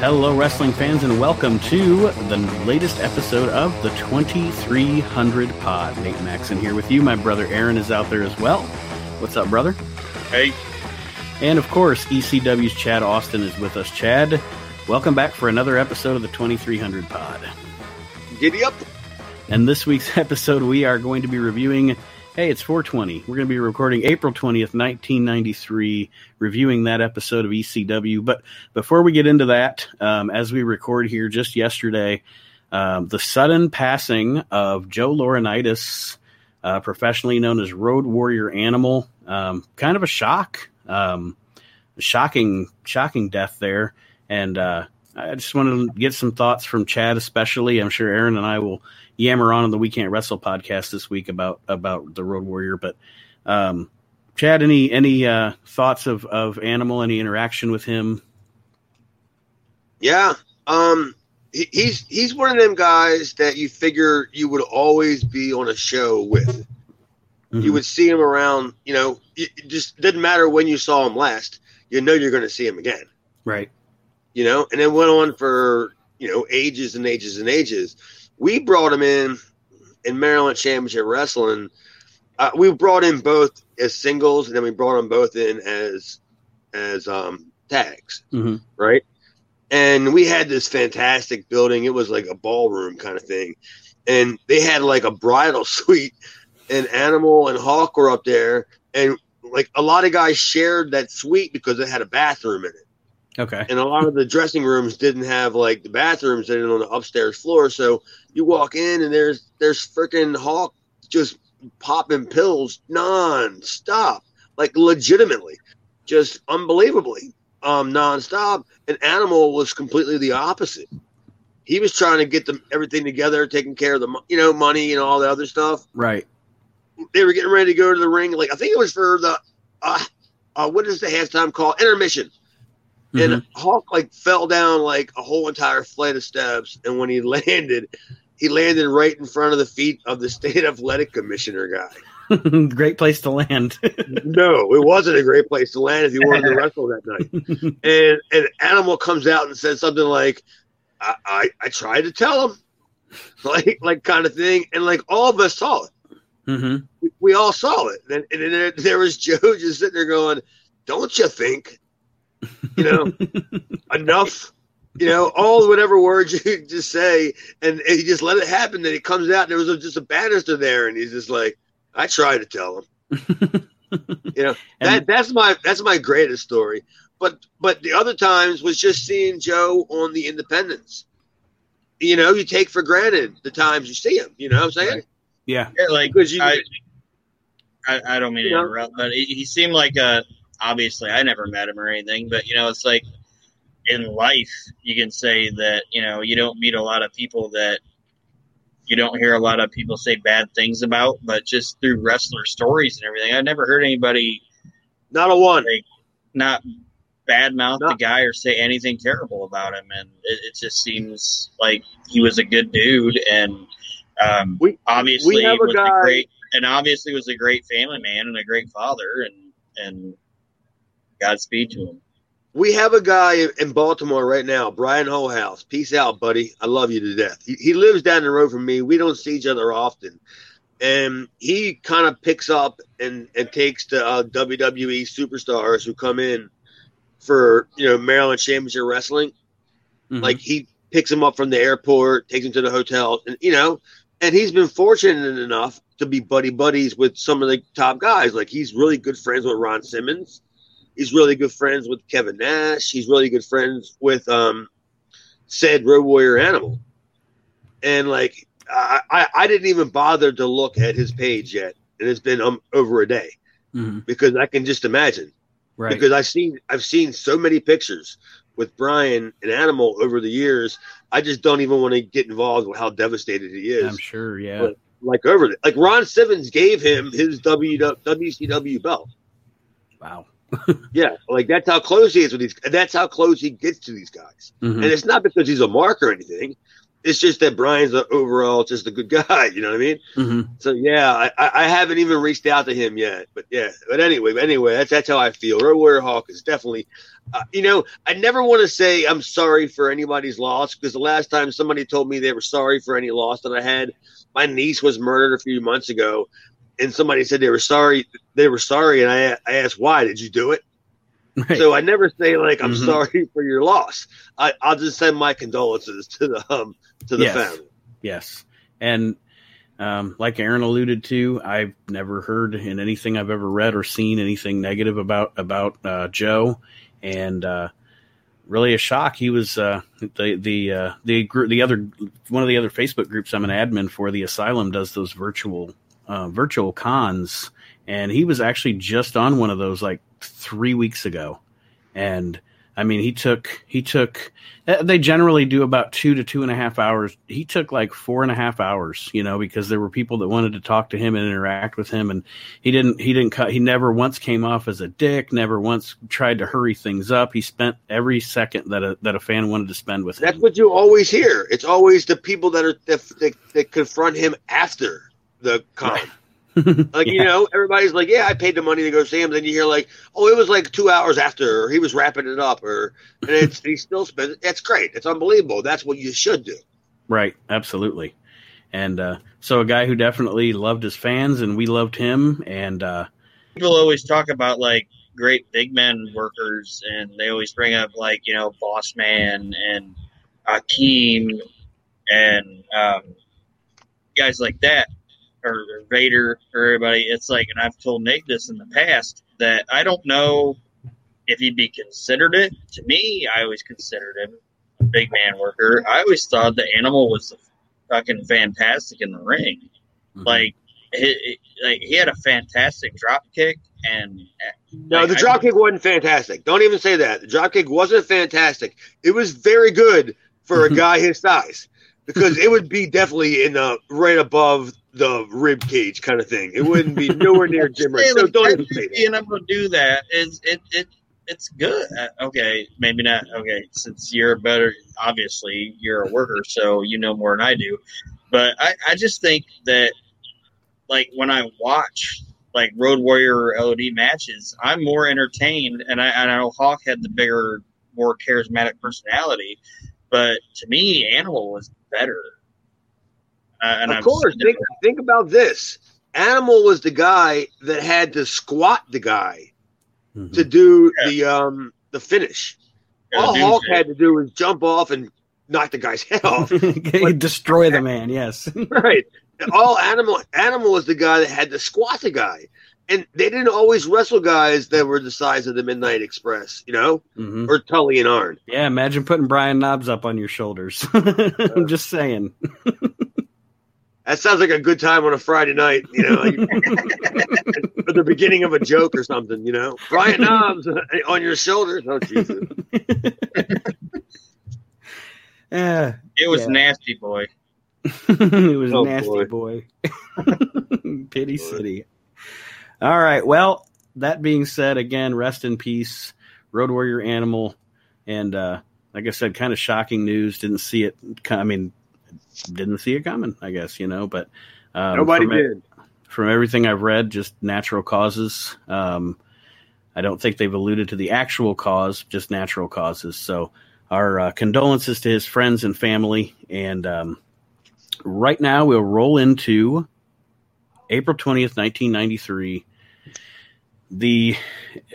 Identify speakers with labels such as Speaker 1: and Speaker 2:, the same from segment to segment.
Speaker 1: Hello, wrestling fans, and welcome to the latest episode of the 2300 Pod. Nate Maxon here with you. My brother Aaron is out there as well. What's up, brother?
Speaker 2: Hey.
Speaker 1: And of course, ECW's Chad Austin is with us. Chad, welcome back for another episode of the 2300 Pod.
Speaker 2: Giddy up.
Speaker 1: And this week's episode, we are going to be reviewing Hey, it's 420. We're going to be recording April 20th, 1993, reviewing that episode of ECW. But before we get into that, um, as we record here just yesterday, um, the sudden passing of Joe Laurinaitis, uh, professionally known as Road Warrior Animal, um, kind of a shock, um, shocking, shocking death there. And uh, I just wanted to get some thoughts from Chad, especially. I'm sure Aaron and I will yammer on in the We Can't Wrestle podcast this week about about the Road Warrior. But um, Chad, any any uh, thoughts of of Animal? Any interaction with him?
Speaker 2: Yeah, um, he, he's he's one of them guys that you figure you would always be on a show with. Mm-hmm. You would see him around. You know, it just didn't matter when you saw him last. You know you're going to see him again.
Speaker 1: Right.
Speaker 2: You know, and it went on for you know ages and ages and ages we brought him in in Maryland Championship Wrestling. Uh, we brought in both as singles, and then we brought them both in as as um, tags,
Speaker 1: mm-hmm.
Speaker 2: right? And we had this fantastic building. It was like a ballroom kind of thing, and they had like a bridal suite. And Animal and Hawk were up there, and like a lot of guys shared that suite because it had a bathroom in it.
Speaker 1: Okay.
Speaker 2: And a lot of the dressing rooms didn't have like the bathrooms in on the upstairs floor. So you walk in and there's there's freaking Hawk just popping pills non-stop. Like legitimately. Just unbelievably. Um non-stop. And Animal was completely the opposite. He was trying to get them everything together, taking care of the you know, money and all the other stuff.
Speaker 1: Right.
Speaker 2: They were getting ready to go to the ring. Like I think it was for the uh, uh what is the halftime call? Intermission Mm-hmm. And Hawk like fell down like a whole entire flight of steps, and when he landed, he landed right in front of the feet of the state athletic commissioner guy.
Speaker 1: great place to land.
Speaker 2: no, it wasn't a great place to land if you wanted to wrestle that night. And an animal comes out and says something like, I, I, I tried to tell him. Like like kind of thing. And like all of us saw it.
Speaker 1: Mm-hmm.
Speaker 2: We, we, all saw it. And, and there, there was Joe just sitting there going, Don't you think you know, enough. You know, all whatever words you just say, and, and he just let it happen. Then he comes out, and there was a, just a banister there, and he's just like, "I tried to tell him." you know, that that's my that's my greatest story. But but the other times was just seeing Joe on the Independence. You know, you take for granted the times you see him. You know what I'm saying? Right.
Speaker 1: Yeah.
Speaker 3: yeah. like because you. I, I, I, don't mean to interrupt, but he, he seemed like a obviously I never met him or anything, but you know, it's like in life you can say that, you know, you don't meet a lot of people that you don't hear a lot of people say bad things about, but just through wrestler stories and everything, I never heard anybody
Speaker 2: not a one.
Speaker 3: like, not bad mouth the guy or say anything terrible about him, and it, it, just seems like he was a good dude, and um, we, obviously we was guy, a great, and obviously was a great family man and a great father, and and Godspeed to him.
Speaker 2: We have a guy in Baltimore right now, Brian Holehouse. Peace out, buddy. I love you to death. He, he lives down the road from me. We don't see each other often. And he kind of picks up and, and takes the uh, WWE superstars who come in for, you know, Maryland Championship Wrestling. Mm-hmm. Like he picks them up from the airport, takes them to the hotel, and, you know, and he's been fortunate enough to be buddy buddies with some of the top guys. Like he's really good friends with Ron Simmons He's really good friends with Kevin Nash. He's really good friends with um, said Road Warrior Animal. And like, I, I, I didn't even bother to look at his page yet, and it's been um, over a day
Speaker 1: mm-hmm.
Speaker 2: because I can just imagine.
Speaker 1: Right.
Speaker 2: Because I've seen I've seen so many pictures with Brian and Animal over the years. I just don't even want to get involved with how devastated he is.
Speaker 1: I'm sure, yeah.
Speaker 2: But like over the, like Ron Simmons gave him his WCW belt.
Speaker 1: Wow.
Speaker 2: yeah, like that's how close he is with these. That's how close he gets to these guys,
Speaker 1: mm-hmm.
Speaker 2: and it's not because he's a mark or anything. It's just that Brian's a, overall just a good guy. You know what I mean?
Speaker 1: Mm-hmm.
Speaker 2: So yeah, I, I haven't even reached out to him yet. But yeah, but anyway, but anyway, that's that's how I feel. Road Warrior Hawk is definitely. Uh, you know, I never want to say I'm sorry for anybody's loss because the last time somebody told me they were sorry for any loss that I had, my niece was murdered a few months ago, and somebody said they were sorry. They were sorry, and I I asked why. Did you do it?
Speaker 1: Right.
Speaker 2: So I never say like I'm
Speaker 1: Mhm.
Speaker 2: sorry for your loss. I, I'll just send my condolences to the um to the
Speaker 1: Yes.
Speaker 2: family.
Speaker 1: Yes, and um, like Aaron alluded to, I've never heard in anything I've ever read or seen anything negative about about uh, Joe, and uh, really a shock. He was uh, the the uh, the group, the other one of the other Facebook groups I'm an admin for. The Asylum does those virtual uh, virtual cons, and he was actually just on one of those like three weeks ago, and. I mean, he took he took. uh, They generally do about two to two and a half hours. He took like four and a half hours, you know, because there were people that wanted to talk to him and interact with him, and he didn't. He didn't cut. He never once came off as a dick. Never once tried to hurry things up. He spent every second that a that a fan wanted to spend with him.
Speaker 2: That's what you always hear. It's always the people that are that, that, that confront him after the con. Like you know, everybody's like, "Yeah, I paid the money to go see him." Then you hear like, "Oh, it was like two hours after, or he was wrapping it up, or and it's he still spent. That's great. It's unbelievable. That's what you should do.
Speaker 1: Right, absolutely. And uh, so a guy who definitely loved his fans, and we loved him, and uh,
Speaker 3: people always talk about like great big men workers, and they always bring up like you know Boss Man and Akeem and um, guys like that, or, or Vader, or everybody. It's like, and I've told Nick this in the past that I don't know if he'd be considered it. To me, I always considered him a big man worker. I always thought the animal was fucking fantastic in the ring mm-hmm. like he, like he had a fantastic drop kick and
Speaker 2: No,
Speaker 3: like,
Speaker 2: the
Speaker 3: I-
Speaker 2: drop kick wasn't fantastic. Don't even say that. The drop kick wasn't fantastic. It was very good for a mm-hmm. guy his size because it would be definitely in the right above the rib cage kind of thing. It wouldn't be nowhere near Jim Rick. So don't even say
Speaker 3: being able to do that is it it it's good. Uh, okay, maybe not. Okay, since you're a better, obviously you're a worker, so you know more than I do. But I I just think that like when I watch like Road Warrior or LOD matches, I'm more entertained, and I, and I know Hawk had the bigger, more charismatic personality, but to me, Animal was better. Uh, and
Speaker 2: of
Speaker 3: I'm
Speaker 2: course, think, think about this. Animal was the guy that had to squat the guy
Speaker 1: Mhm.
Speaker 2: to do
Speaker 3: Yeah.
Speaker 2: the um the finish.
Speaker 3: Yeah,
Speaker 2: All
Speaker 3: dude,
Speaker 2: Hawk had to do was jump off and knock the guy's head off.
Speaker 1: destroy the man. Yes.
Speaker 2: right. All animal animal was the guy that had to squat the guy. And they didn't always wrestle guys that were the size of the Midnight Express, you know,
Speaker 1: hmm
Speaker 2: or Tully and Arn.
Speaker 1: Yeah, imagine putting Brian Knobbs up on your shoulders. I'm just saying.
Speaker 2: That sounds like a good time on a Friday night, you know, at the beginning of a joke or something, you know. Brian Knobbs on your shoulders. Oh, Jesus.
Speaker 1: Yeah,
Speaker 3: it was
Speaker 1: Yeah.
Speaker 3: nasty, boy.
Speaker 1: it was
Speaker 2: Oh,
Speaker 1: nasty
Speaker 2: boy.
Speaker 1: boy. Pity City. All right. Well, that being said, again, rest in peace, Road Warrior Animal, and uh, like I said, kind of shocking news. Didn't see it. I mean, didn't see it coming. I guess you know, but um,
Speaker 2: Nobody
Speaker 1: from, e-
Speaker 2: did.
Speaker 1: from everything I've read, just natural causes. Um, I don't think they've alluded to the actual cause, just natural causes. So, our uh, condolences to his friends and family. And um, right now, we'll roll into April 20th, 1993. The,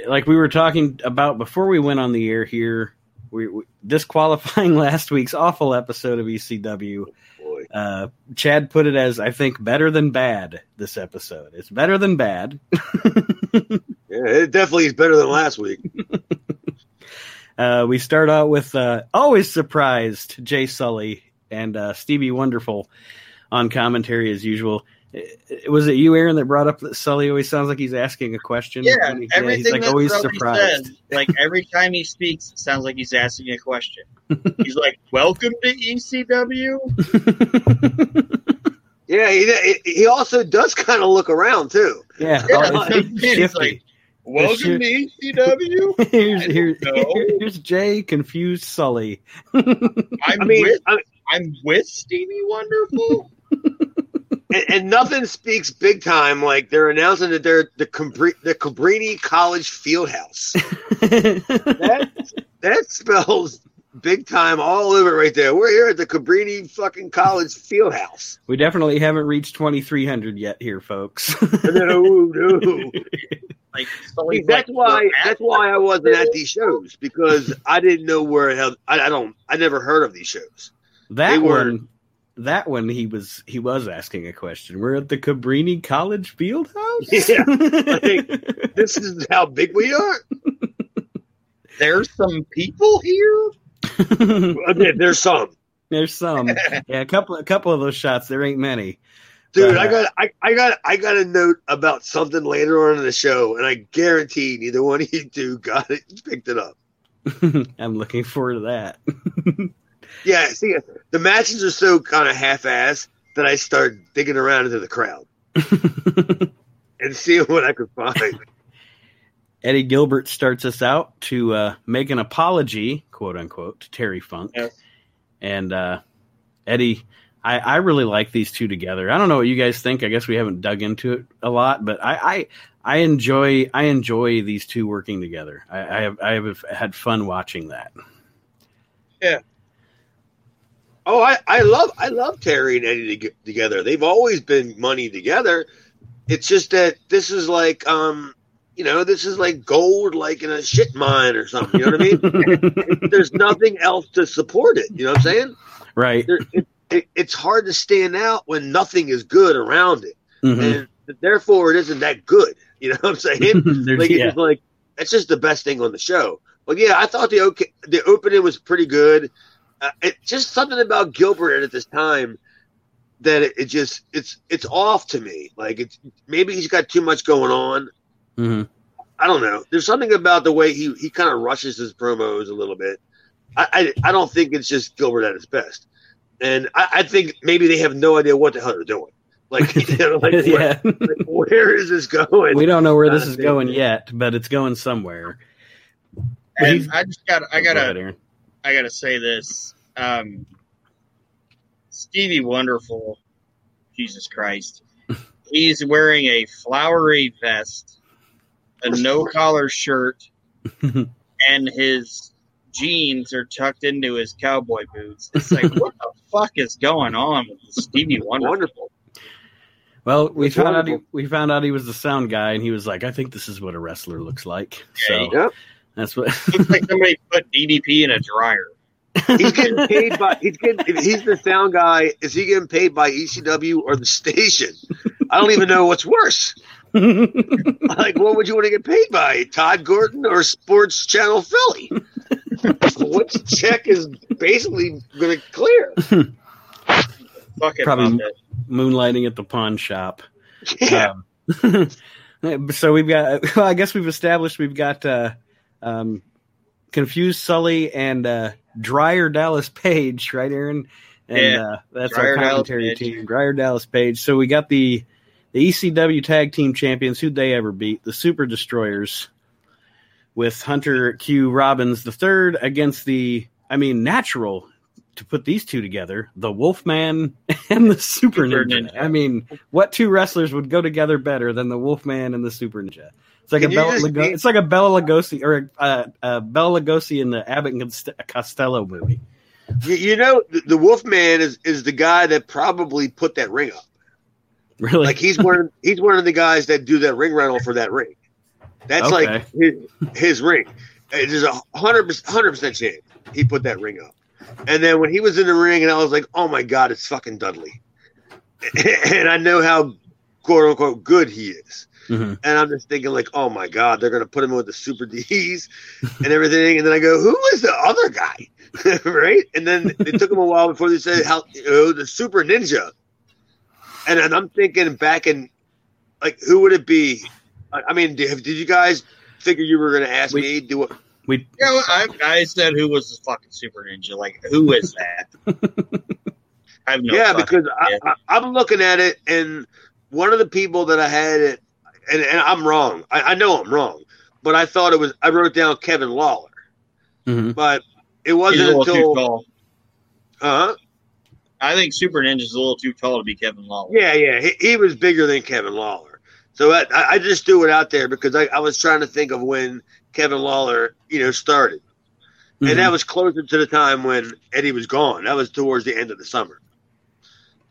Speaker 1: like we were talking about before we went on the air here, we, we disqualifying last week's awful episode of ECW.
Speaker 2: Boy.
Speaker 1: Uh, Chad put it as I think better than bad. This episode, it's better than bad.
Speaker 2: Yeah, it definitely is better than last week.
Speaker 1: Uh, we start out with uh, always surprised Jay Sulli and uh, Stevie Wonderful on commentary as usual. Uh, Was it you, Aaron, that brought up that Sulli always sounds like he's asking a question?
Speaker 3: Yeah,
Speaker 1: he-
Speaker 3: everything
Speaker 1: he's like
Speaker 3: that
Speaker 1: always
Speaker 3: Sulli
Speaker 1: surprised.
Speaker 3: says, like every time he speaks, it sounds like he's asking a question. He's like, "Welcome to ECW."
Speaker 2: Yeah, he, he also does kind of look around, too.
Speaker 1: yeah,
Speaker 3: Yeah,
Speaker 1: oh,
Speaker 3: like,
Speaker 1: it's
Speaker 3: it's
Speaker 1: shifty.
Speaker 3: like, Welcome
Speaker 1: shit-
Speaker 3: to ECW.
Speaker 1: here's,
Speaker 3: I
Speaker 1: here's, here's Jay, confused Sulli.
Speaker 3: I'm
Speaker 2: I mean,
Speaker 3: with
Speaker 2: I,
Speaker 3: I'm with Stevie Wonderful.
Speaker 2: And, and nothing speaks big time like they're announcing that they're the Cabri- the Cabrini College Fieldhouse. that that spells big time all over right there. We're here at the Cabrini fucking College Fieldhouse.
Speaker 1: we definitely haven't reached 2300 yet here, folks.
Speaker 2: No, no.
Speaker 3: Like,
Speaker 2: See, that's why that's why I wasn't at these shows because I didn't know where the hell I, I don't I never heard of these shows.
Speaker 1: that
Speaker 2: They were-
Speaker 1: one, that one, he was he was asking a question. We're at the Cabrini College Fieldhouse.
Speaker 2: Yeah, like, This is how big we are.
Speaker 3: There's some people here.
Speaker 2: Okay, There's some.
Speaker 1: There's some, yeah, a couple, a couple of those shots. There ain't many.
Speaker 2: Dude,
Speaker 1: But,
Speaker 2: I
Speaker 1: uh,
Speaker 2: got I, I got I got a note about something later on in the show, and I guarantee neither one of you two got it picked it up.
Speaker 1: I'm looking forward to that.
Speaker 2: Yeah, see, the matches are so kind of half-assed that I start digging around into the crowd and seeing what I could find.
Speaker 1: Eddie Gilbert starts us out to uh, make an apology, quote unquote, to Terry Funk.
Speaker 3: Yes.
Speaker 1: And uh, Eddie, I, I really like these two together. I don't know what you guys think. I guess we haven't dug into it a lot, but I, I, I enjoy I enjoy these two working together. I, I have I have had fun watching that.
Speaker 2: Oh, I, I love I love Terry and Eddie to get together. They've always been money together. It's just that this is like um you know this is like gold like in a shit mine or something. You know what I mean? There's nothing else to support it. You know what I'm saying?
Speaker 1: right.
Speaker 2: There, it, it, it's hard to stand out when nothing is good around it,
Speaker 1: Mhm.
Speaker 2: and therefore it isn't that good. You know what I'm saying? Like it's
Speaker 1: yeah.
Speaker 2: just like that's just the best thing on the show. But yeah, I thought the okay, the opening was pretty good. Uh, it just something about Gilbert at this time that it, it just it's it's off to me. Like it's maybe he's got too much going on.
Speaker 1: Mhm.
Speaker 2: I don't know. There's something about the way he he kind of rushes his promos a little bit. I, I I don't think it's just Gilbert at his best, and I, I think maybe they have no idea what the hell they're doing. Like, you know, like, where,
Speaker 1: yeah.
Speaker 2: like, where is this going?
Speaker 1: we don't know where this
Speaker 2: Uh,
Speaker 1: is going yet, but it's going somewhere.
Speaker 3: And I just got I gotta
Speaker 1: Aaron.
Speaker 3: I gotta say this. Um, Stevie Wonderful, Jesus Christ, he's wearing a flowery vest, a no collar shirt, and his jeans are tucked into his cowboy boots. It's like, what the fuck is going on with Stevie Wonderful?
Speaker 2: Wonderful.
Speaker 1: Well, we
Speaker 2: It's
Speaker 1: found out he, we found out he was the sound guy, and he was like, "I think this is what a wrestler looks like." So
Speaker 2: Yep.
Speaker 1: that's what.
Speaker 3: Looks like somebody put DDP in a dryer.
Speaker 2: He's getting paid by he's getting he's the sound guy. Is he getting paid by ECW or the station? I don't even know what's worse. Like, what would you want to get paid by? Todd Gordon or Sports Channel Philly? Which check is basically going to clear?
Speaker 3: Fuck it,
Speaker 1: Probably- Moonlighting at the pawn shop.
Speaker 2: Yeah.
Speaker 1: Um, so we've got. Well, I guess we've established we've got uh, um, confused Sulli and uh, Dryer Dallas Page, right, Aaron? And
Speaker 3: Yeah.
Speaker 1: uh, that's
Speaker 3: Dryer
Speaker 1: our
Speaker 3: Dallas
Speaker 1: commentary
Speaker 3: Page.
Speaker 1: team, Dryer Dallas Page. So we got the the ECW Tag Team Champions. Who'd they ever beat? The Super Destroyers with Hunter Q Robbins the third against the. I mean, natural to put these two together, the Wolfman and the Super,
Speaker 3: Super
Speaker 1: Ninja.
Speaker 3: Ninja.
Speaker 1: I mean, what two wrestlers would go together better than the Wolfman and the Super Ninja? It's like
Speaker 2: Can
Speaker 1: a Bella
Speaker 2: just
Speaker 1: it's like a Bela Lugosi or uh, a, a Bela Lugosi in the Abbott and Cost- Costello movie.
Speaker 2: You, you know, the, the Wolfman is, is the guy that probably put that ring up.
Speaker 1: Really?
Speaker 2: Like he's one of, he's one of the guys that do that ring rental for that ring. That's
Speaker 1: Okay.
Speaker 2: like his, his ring. There's a hundred hundred percent chance he put that ring up. And then when he was in the ring, and I was like, "Oh my god, it's fucking Dudley," and I know how quote unquote good he is.
Speaker 1: Mhm.
Speaker 2: And I'm just thinking, like, "Oh my god, they're gonna put him with the super D's and everything." And then I go, "Who is the other guy?" right? And then it took him a while before they said, "How you know, the super ninja." And then I'm thinking back in, like, who would it be? I I mean, did, did you guys figure you were going to ask
Speaker 1: We-
Speaker 2: me? Do it?
Speaker 1: We
Speaker 3: Yeah, well, I, I said who was the fucking super ninja? Like, who is that? I have no
Speaker 2: yeah, because I,
Speaker 3: idea.
Speaker 2: I, I'm looking at it, and one of the people that I had it, and, and I'm wrong. I, I know I'm wrong, but I thought it was. I wrote down Kevin Lawler,
Speaker 1: mhm.
Speaker 2: but it wasn't until
Speaker 3: tall.
Speaker 2: uh
Speaker 3: I think Super Ninja's a little too tall to be Kevin Lawler.
Speaker 2: Yeah, yeah, he, he was bigger than Kevin Lawler. So I, I just threw it out there because I, I was trying to think of when Kevin Lawler, you know, started,
Speaker 1: Mhm.
Speaker 2: and that was closer to the time when Eddie was gone. That was towards the end of the summer.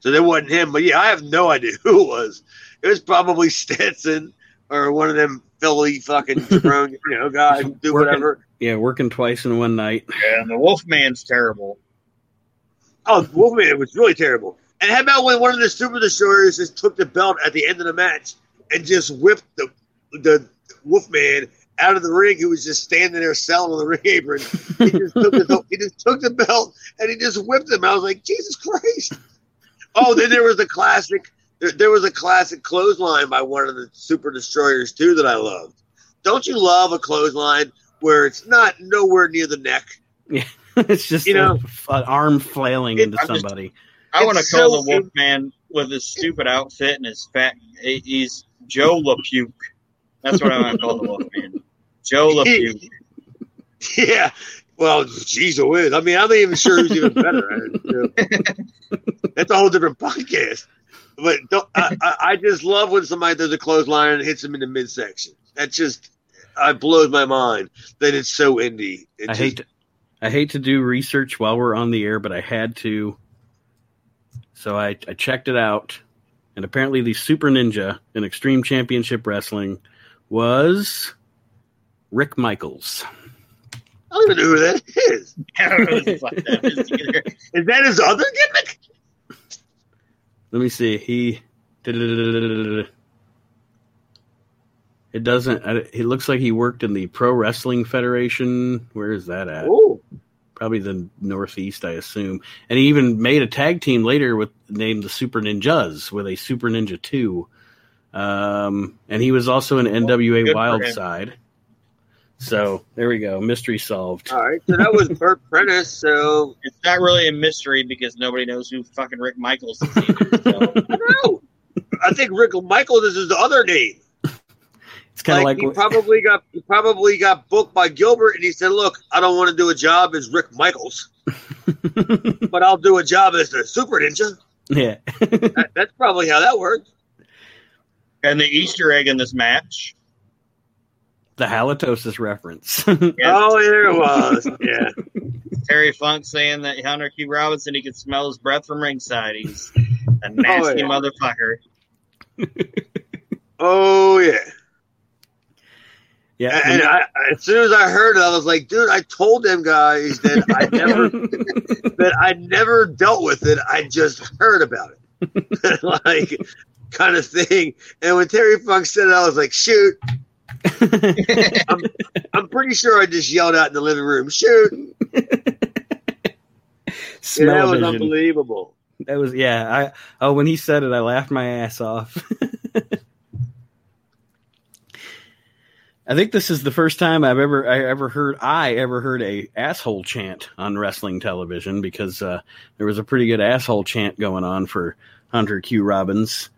Speaker 2: So that wasn't him, but yeah, I have no idea who it was. It was probably Stetson or one of them Philly fucking jabroni, you know, guys who do
Speaker 1: Working-
Speaker 2: whatever.
Speaker 1: yeah, working twice in one night.
Speaker 3: Yeah, and the Wolfman's terrible.
Speaker 2: Oh, Wolfman was really terrible. And how about when one of the Super Destroyers just took the belt at the end of the match and just whipped the the Wolfman out of the ring, who was just standing there selling on the ring apron. He just took the he just took the belt and he just whipped him. I was like, Jesus Christ! Oh, then there was the classic. There, there was a classic clothesline by one of the Super Destroyers too that I loved. Don't you love a clothesline where it's not nowhere near the neck?
Speaker 1: Yeah, it's just
Speaker 2: You
Speaker 1: a-
Speaker 2: know-
Speaker 1: an arm flailing
Speaker 2: It-
Speaker 1: into
Speaker 3: I'm just-
Speaker 1: somebody.
Speaker 3: I want to
Speaker 2: It's
Speaker 3: call
Speaker 2: so-
Speaker 3: the Wolfman with his stupid outfit and his fat. He's Joe LaPuke. That's what I want to call the Wolfman. Joe LaPuke.
Speaker 2: Yeah. Well, geez, whiz. I mean, I'm not even sure who's even better. I- you know. That's a whole different podcast. But don't, I, I, I just love when somebody does a clothesline and hits him in the midsection. That just I blows my mind that it's so indie. It
Speaker 1: I
Speaker 2: just-
Speaker 1: hate to, I hate to do research while we're on the air, but I had to. So I, I checked it out, and apparently the Super Ninja in Extreme Championship Wrestling was Rick Michaels.
Speaker 2: I don't even know who that is.
Speaker 3: I don't know what the fuck that is.
Speaker 2: Is that his other gimmick?
Speaker 1: Let me see. He. It doesn't. It looks like he worked in the Pro Wrestling Federation. Where is that at?
Speaker 2: Oh,
Speaker 1: probably the Northeast, I assume. And he even made a tag team later with named the Super Ninjas with a Super Ninja Two. Um, and he was also in NWA
Speaker 3: good
Speaker 1: Wild. Side. So there we go, mystery solved.
Speaker 2: all right. So that was Burt Prentice. So
Speaker 3: It's not really a mystery because nobody knows who fucking Rick Michaels is either. So.
Speaker 2: I know. I think Rick Michaels is his other name.
Speaker 1: It's kind of
Speaker 2: like,
Speaker 1: like,
Speaker 2: he
Speaker 1: what-
Speaker 2: probably got he probably got booked by Gilbert, and he said, "Look, I don't want to do a job as Rick Michaels, but I'll do a job as the Super Ninja."
Speaker 1: yeah.
Speaker 2: That, that's probably how that worked.
Speaker 3: And the Easter egg in this match.
Speaker 1: The halitosis reference.
Speaker 3: Yes,
Speaker 2: Oh, there it was. Yeah.
Speaker 3: Terry Funk saying that Hunter Q. Robinson, he could smell his breath from ringside. He's a oh, nasty
Speaker 2: yeah.
Speaker 3: motherfucker.
Speaker 2: Oh yeah.
Speaker 1: yeah.
Speaker 2: And I, as soon as I heard it, I was like, "Dude, I told them guys that I never that I never dealt with it. I just heard about it, like kind of thing." And when Terry Funk said it, I was like, "Shoot!" I'm pretty sure I just yelled out in the living room, "Shoot!" Yeah, that was unbelievable.
Speaker 1: That was yeah. I oh when he said it, I laughed my ass off. I think this is the first time I've ever I ever heard I ever heard a asshole chant on wrestling television because uh, there was a pretty good asshole chant going on for Hunter Q Robbins,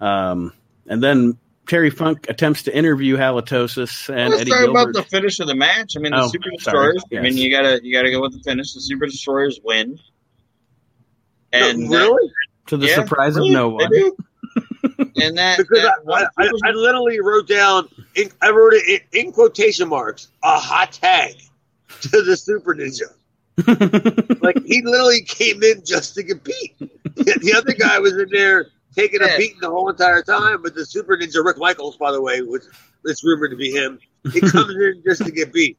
Speaker 1: um, and then Terry Funk attempts to interview Halitosis and
Speaker 3: Let's
Speaker 1: Eddie
Speaker 3: talk
Speaker 1: Gilbert.
Speaker 3: about the finish of the match. I mean, the
Speaker 1: Oh,
Speaker 3: Super
Speaker 1: sorry.
Speaker 3: Destroyers. I mean, you gotta you gotta go with the finish. The Super Destroyers win. And
Speaker 2: No,
Speaker 3: that-
Speaker 2: really?
Speaker 1: to the
Speaker 3: yeah,
Speaker 1: surprise
Speaker 3: really,
Speaker 1: of no one.
Speaker 3: and that,
Speaker 2: Because
Speaker 3: that
Speaker 2: I, I, I, I literally wrote down, in, I wrote it in, in quotation marks, a hot tag to the Super Ninja. Like he literally came in just to compete. The, the other guy was in there taking a beating the whole entire time. But the Super Ninja, Rick Michaels, by the way, which it's rumored to be him, he comes in just to get beat.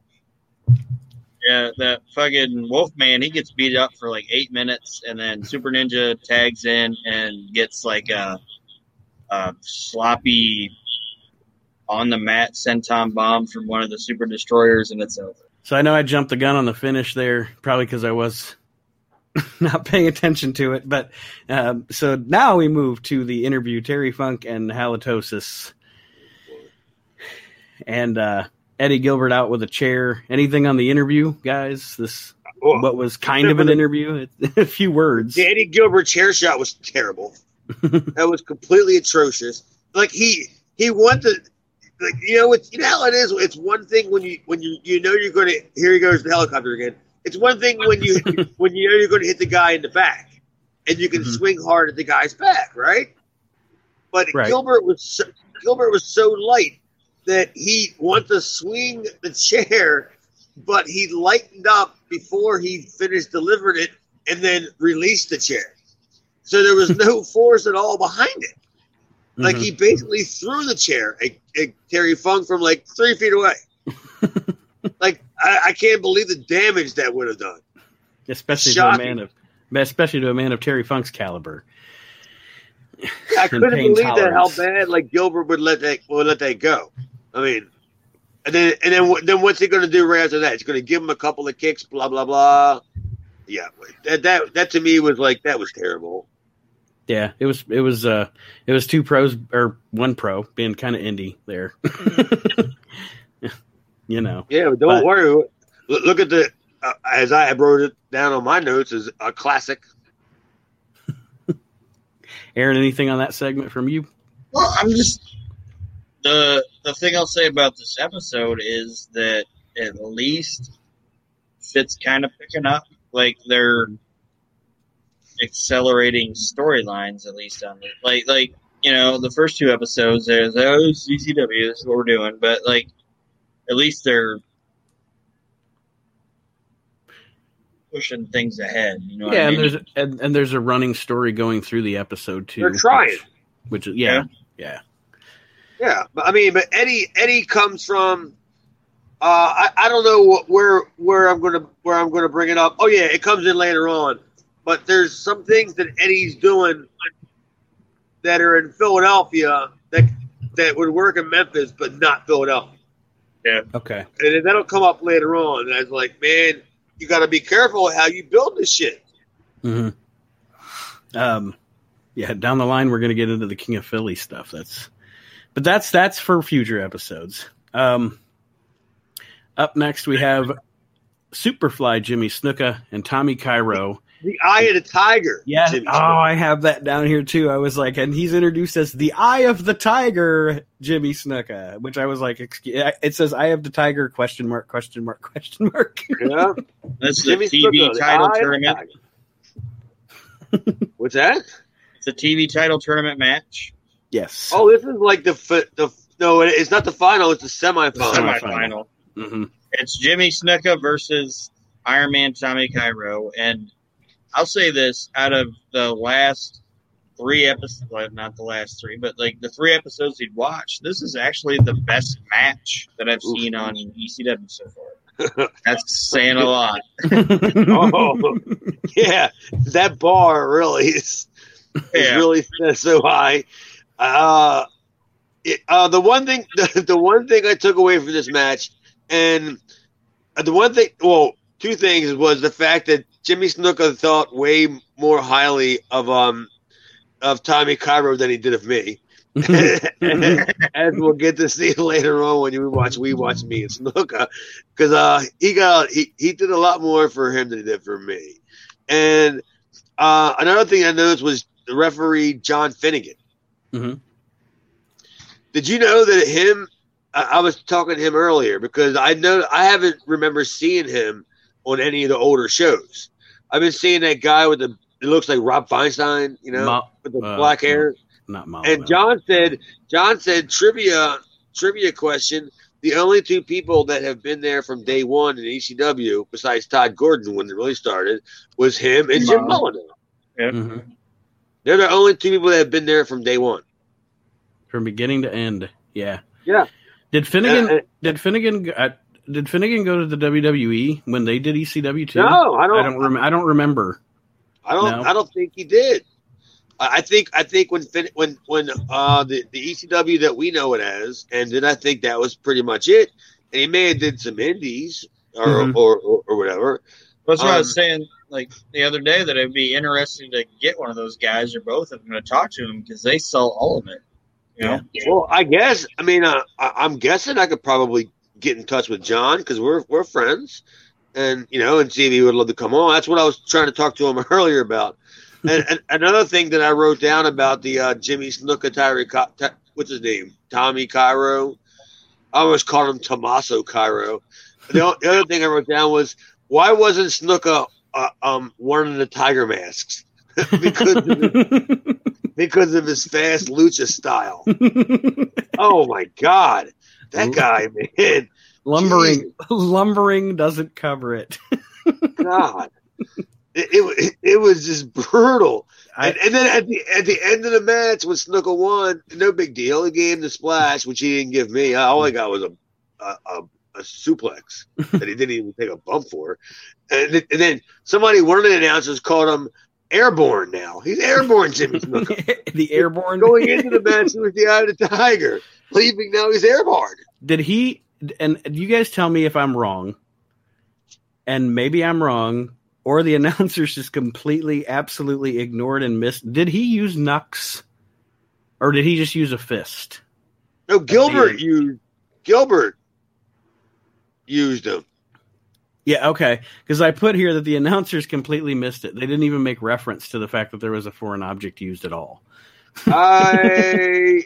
Speaker 3: Yeah, that fucking Wolfman, he gets beat up for like eight minutes, and then Super Ninja tags in and gets like a, a sloppy on the mat senton bomb from one of the Super Destroyers, and it's over.
Speaker 1: So I know I jumped the gun on the finish there, probably because I was not paying attention to it. But um, so now we move to the interview: Terry Funk and Halitosis, and uh, Eddie Gilbert out with a chair. Anything on the interview, guys? This
Speaker 2: Oh,
Speaker 1: what was kind of an interview? a few words.
Speaker 2: the Eddie Gilbert chair shot was terrible. that was completely atrocious. Like he he wanted like you know it's you know how it is. It's one thing when you when you you know you're going to here he goes the helicopter again. It's one thing when you when you know you're going to hit the guy in the back, and you can
Speaker 1: Mhm.
Speaker 2: swing hard at the guy's back, right? But
Speaker 1: Right.
Speaker 2: Gilbert was so, Gilbert was so light that he wanted to swing the chair, but he lightened up before he finished delivering it, and then released the chair. So there was no force at all behind it. Like
Speaker 1: Mhm.
Speaker 2: he basically threw the chair at, at Terry Funk from like three feet away. like I, I can't believe the damage that would have done.
Speaker 1: especially
Speaker 2: shocking.
Speaker 1: to a man of especially to a man of Terry Funk's caliber.
Speaker 2: I couldn't
Speaker 1: pain
Speaker 2: believe that how bad like Gilbert would let that would let that go. I mean, and then and then then what's he going to do right after that? He's going to give him a couple of kicks, blah blah blah. Yeah, that that that to me was like that was terrible.
Speaker 1: Yeah, it was it was uh it was two pros or one pro being kind of indie there. you know.
Speaker 2: Yeah, but don't
Speaker 1: But-
Speaker 2: worry. Look, look at the uh, as I wrote it down on my notes is a classic.
Speaker 1: Aaron, anything on that segment from you?
Speaker 3: Well, I'm just the the thing I'll say about this episode is that at least Fitz kind of picking up. Like they're accelerating storylines at least on the like like you know the first two episodes there's oh it's CCW this is what we're doing but like at least they're pushing things ahead you know
Speaker 1: yeah,
Speaker 3: I
Speaker 1: and there's and, and there's a running story going through the episode too.
Speaker 2: They're trying.
Speaker 1: Which, which is yeah, yeah.
Speaker 2: Yeah, but I mean, but Eddie Eddie comes from. Uh, I, I don't know what, where where I'm gonna where I'm gonna bring it up. Oh yeah, it comes in later on, but there's some things that Eddie's doing that are in Philadelphia that that would work in Memphis, but not Philadelphia.
Speaker 1: Okay.
Speaker 2: And then that'll come up later on. And I was like, man, you got to be careful how you build this shit.
Speaker 1: hmm Um, yeah, down the line we're going to get into the King of Philly stuff. That's, but that's that's for future episodes. Um, up next we have Superfly Jimmy Snuka and Tommy Cairo.
Speaker 2: The eye of the tiger.
Speaker 1: Yeah.
Speaker 2: Jimmy
Speaker 1: oh,
Speaker 2: Smith.
Speaker 1: I have that down here too. I was like, and he's introduced as the Eye of the Tiger, Jimmy Snuka, which I was like, excuse, it says Eye of the Tiger question mark question mark question mark.
Speaker 2: Yeah.
Speaker 3: That's the
Speaker 2: Jimmy
Speaker 3: TV
Speaker 2: Snuka,
Speaker 3: title
Speaker 2: the
Speaker 3: tournament.
Speaker 2: What's that?
Speaker 3: It's a TV title tournament match.
Speaker 1: yes.
Speaker 2: Oh, this is like the the no, it's not the final. It's the semifinal.
Speaker 1: Semi-
Speaker 3: Semifinal.
Speaker 1: hmm
Speaker 3: It's Jimmy Snuka versus Iron Man Tommy Cairo. And I'll say this out of the last three episodes, well, not the last three, but like the three episodes he'd watched, this is actually the best match that I've
Speaker 2: Oof.
Speaker 3: seen on ECW so far. That's saying a lot.
Speaker 2: Oh, yeah, that bar really is, is really so high. Uh, it, uh, the one thing, the, the one thing I took away from this match, and the one thing, well, two things was the fact that Jimmy Snuka thought way more highly of um of Tommy Cairo than he did of me. as we'll get to see later on when you watch we watch me and Snuka, because uh he got he, he did a lot more for him than he did for me. And uh another thing I noticed was the referee John Finegan.
Speaker 1: Mhm.
Speaker 2: Did you know that him? I, I was talking to him earlier because I know I haven't remember seeing him on any of the older shows. I've been seeing that guy with the it looks like Rob Feinstein, you know,
Speaker 1: Ma-
Speaker 2: with the
Speaker 1: uh,
Speaker 2: black hair.
Speaker 1: not Molly.
Speaker 2: And John said, John said, trivia, trivia question. The only two people that have been there from day one in ECW, besides Todd Gordon when it really started, was him and Jim
Speaker 3: Wow.
Speaker 2: Molineaux.
Speaker 1: Mhm.
Speaker 2: They're the only two people that have been there from day one.
Speaker 1: from beginning to end. Yeah.
Speaker 2: Yeah.
Speaker 1: Did Finegan?
Speaker 2: Uh,
Speaker 1: did Finegan? Uh, did Finegan go to the WWE when they did ECW too?
Speaker 2: no, I don't.
Speaker 1: I don't. Rem- I don't remember.
Speaker 2: I don't.
Speaker 1: No.
Speaker 2: I don't think he did. I I think. I think when Fin- when when uh the the ECW that we know it as and then I think that was pretty much it. And he may have did some indies or
Speaker 1: Mhm.
Speaker 2: or, or, or whatever.
Speaker 3: That's what I was
Speaker 2: Um,
Speaker 3: saying like the other day that it'd be interesting to get one of those guys or both of them to talk to him because they sell all of it. You know?
Speaker 2: Well, I guess. I mean, uh, I, I'm guessing I could probably get in touch with John because we're we're friends, and you know, and see if he would love to come on. That's what I was trying to talk to him earlier about. And, and another thing that I wrote down about the uh, Jimmy Snuka Tyree, what's his name? Tommy Cairo. I always called him Tommaso Cairo. The, the other thing I wrote down was why wasn't Snuka uh, um wearing the tiger masks? because of his, because of his fast lucha style. Oh my god, that guy, man,
Speaker 1: lumbering, lumbering doesn't cover it.
Speaker 2: God, it, it it was just brutal.
Speaker 1: I-
Speaker 2: and, and then at the at the end of the match, when Snuka won, no big deal. He gave him the splash, which he didn't give me. All I got was a a, a, a suplex that he didn't even take a bump for. And, and then somebody, one of the announcers, called him airborne. Now he's airborne, Jimmy Snuka.
Speaker 1: the airborne
Speaker 2: Going into the match, was the eye of the tiger. Leaving now, he's airborne.
Speaker 1: did he and you guys tell me if i'm wrong and maybe i'm wrong or the announcers just completely absolutely ignored and missed did he use nux or did he just use a fist
Speaker 2: No, Gilbert used Gilbert used him.
Speaker 1: Yeah okay because i put here that the announcers completely missed it they didn't even make reference to the fact that there was a foreign object used at all
Speaker 2: I,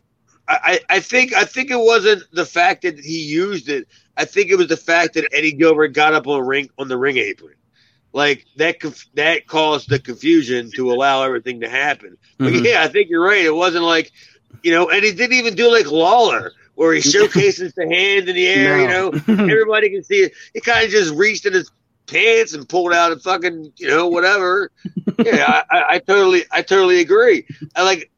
Speaker 2: I, I think, I think it wasn't the fact that he used it. I think it was the fact that Eddie Gilbert got up on ring on the ring apron, like that. conf- That caused the confusion to allow everything to happen. But
Speaker 1: Mhm.
Speaker 2: yeah, I think you're right. It wasn't like, you know, and he didn't even do like Lawler, where he showcases the hand in the air. You know, everybody can see it. He kind of just reached in his pants and pulled out a fucking, you know, whatever. yeah, I, I, I totally, I totally agree. I like,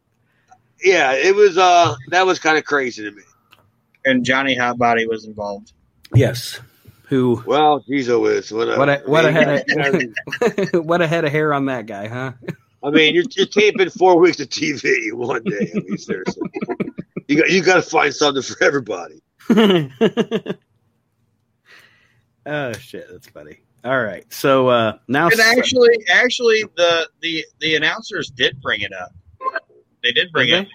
Speaker 2: yeah, it was, uh, that was kind of crazy to me.
Speaker 3: And Johnny Hotbody was involved.
Speaker 1: yes who
Speaker 2: Well, Jizo is what a
Speaker 1: What a- what a
Speaker 2: I mean,
Speaker 1: head what a head of hair on that guy huh
Speaker 2: I mean, you're, you're taping four weeks of TV one day. I mean, seriously, you got you got to find something for everybody.
Speaker 1: oh shit that's funny all right so uh now
Speaker 3: And actually, actually, the the the announcers did bring it up. They did bring
Speaker 1: Did
Speaker 3: it. up.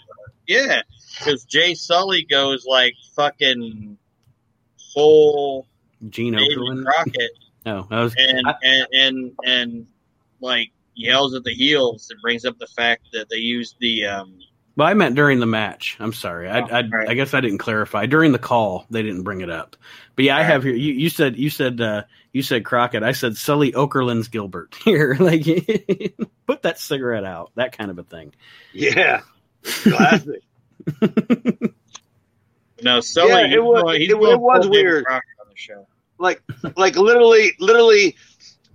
Speaker 3: Yeah, because Jay Sulli goes like fucking full
Speaker 1: gene
Speaker 3: David
Speaker 1: Okerlund.
Speaker 3: Crockett
Speaker 1: no i was
Speaker 3: and,
Speaker 1: I-
Speaker 3: and and and like yells at the heels and brings up the fact that they used the um
Speaker 1: Well, I meant during the match. I'm sorry. I,
Speaker 3: Oh,
Speaker 1: I,
Speaker 3: right.
Speaker 1: I guess I didn't clarify during the call. They didn't bring it up. But yeah, I
Speaker 3: Right.
Speaker 1: have here. You, you said you said uh, you said Crockett. I said Sulli Okerlund's Gilbert here. Like put that cigarette out. That kind of a thing.
Speaker 2: Yeah, classic.
Speaker 3: no Sulli.
Speaker 2: Yeah, it was-
Speaker 3: he's
Speaker 2: it- it was weird.
Speaker 3: On the show.
Speaker 2: like like literally literally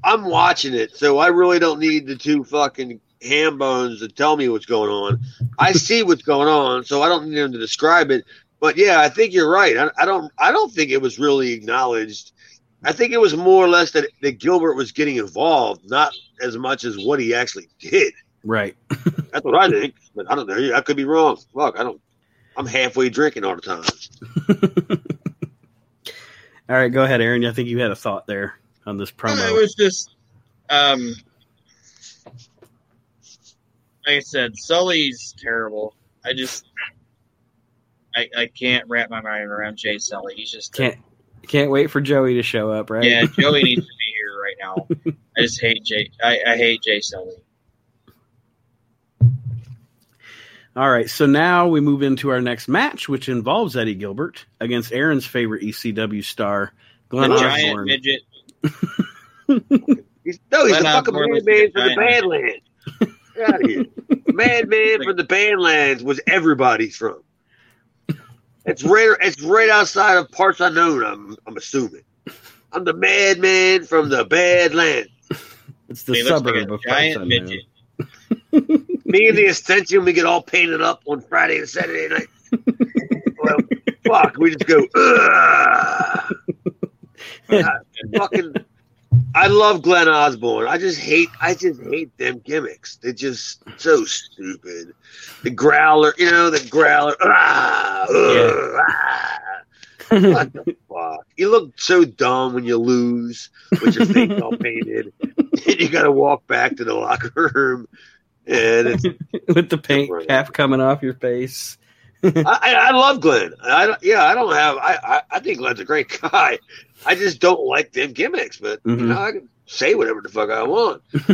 Speaker 2: I'm watching it, so I really don't need the two fucking ham bones to tell me what's going on. I see what's going on, so I don't need them to describe it. But yeah, I think you're right. I, I don't I don't think it was really acknowledged. I think it was more or less that, that Gilbert was getting involved, not as much as what he actually did.
Speaker 1: Right.
Speaker 2: That's what I think. But I don't know. I could be wrong. Fuck, I don't. I'm halfway drinking all the time.
Speaker 1: All right, go ahead, Aaron. I think you had a thought there on this promo.
Speaker 3: No, it was just, um, like I said, Sulli's terrible. I just, I, I can't wrap my mind around Jay Sulli. He's just,
Speaker 1: can't can't wait for Joey to show up. Right.
Speaker 3: yeah, Joey needs to be here right now. I just hate Jay. I, I hate Jay Sulli.
Speaker 1: All right, so now we move into our next match, which involves Eddie Gilbert against Aaron's favorite ECW star, Glenn
Speaker 3: The giant
Speaker 1: Osborne.
Speaker 3: midget.
Speaker 2: He's, no, he's
Speaker 3: Glenn
Speaker 2: the fucking
Speaker 3: Osborne was the
Speaker 2: from the. Badlands. Get out of here. Madman from the Badlands was everybody's from. It's right. It's right outside of parts unknown. I'm. I'm assuming. I'm the madman from the Badlands.
Speaker 1: It's the
Speaker 3: He looks like
Speaker 1: suburb of
Speaker 3: giant
Speaker 1: Parks
Speaker 3: midget.
Speaker 2: Me and the Ascension, we get all painted up on Friday and Saturday night. well, fuck, we just go. Ugh. I, fucking, I love Glenn Osborne. I just hate. I just hate them gimmicks. They're just so stupid. The growler, you know, the growler. Ah, ugh, ah. What the fuck? You look so dumb when you lose with your face all painted. and you got to walk back to the locker room, and it's
Speaker 1: With the paint half coming off your face.
Speaker 2: I, I love Glenn. I yeah, I don't have. I, I I think Glenn's a great guy. I just don't like them gimmicks. But you
Speaker 1: Mhm.
Speaker 2: know, I can say whatever the fuck I want.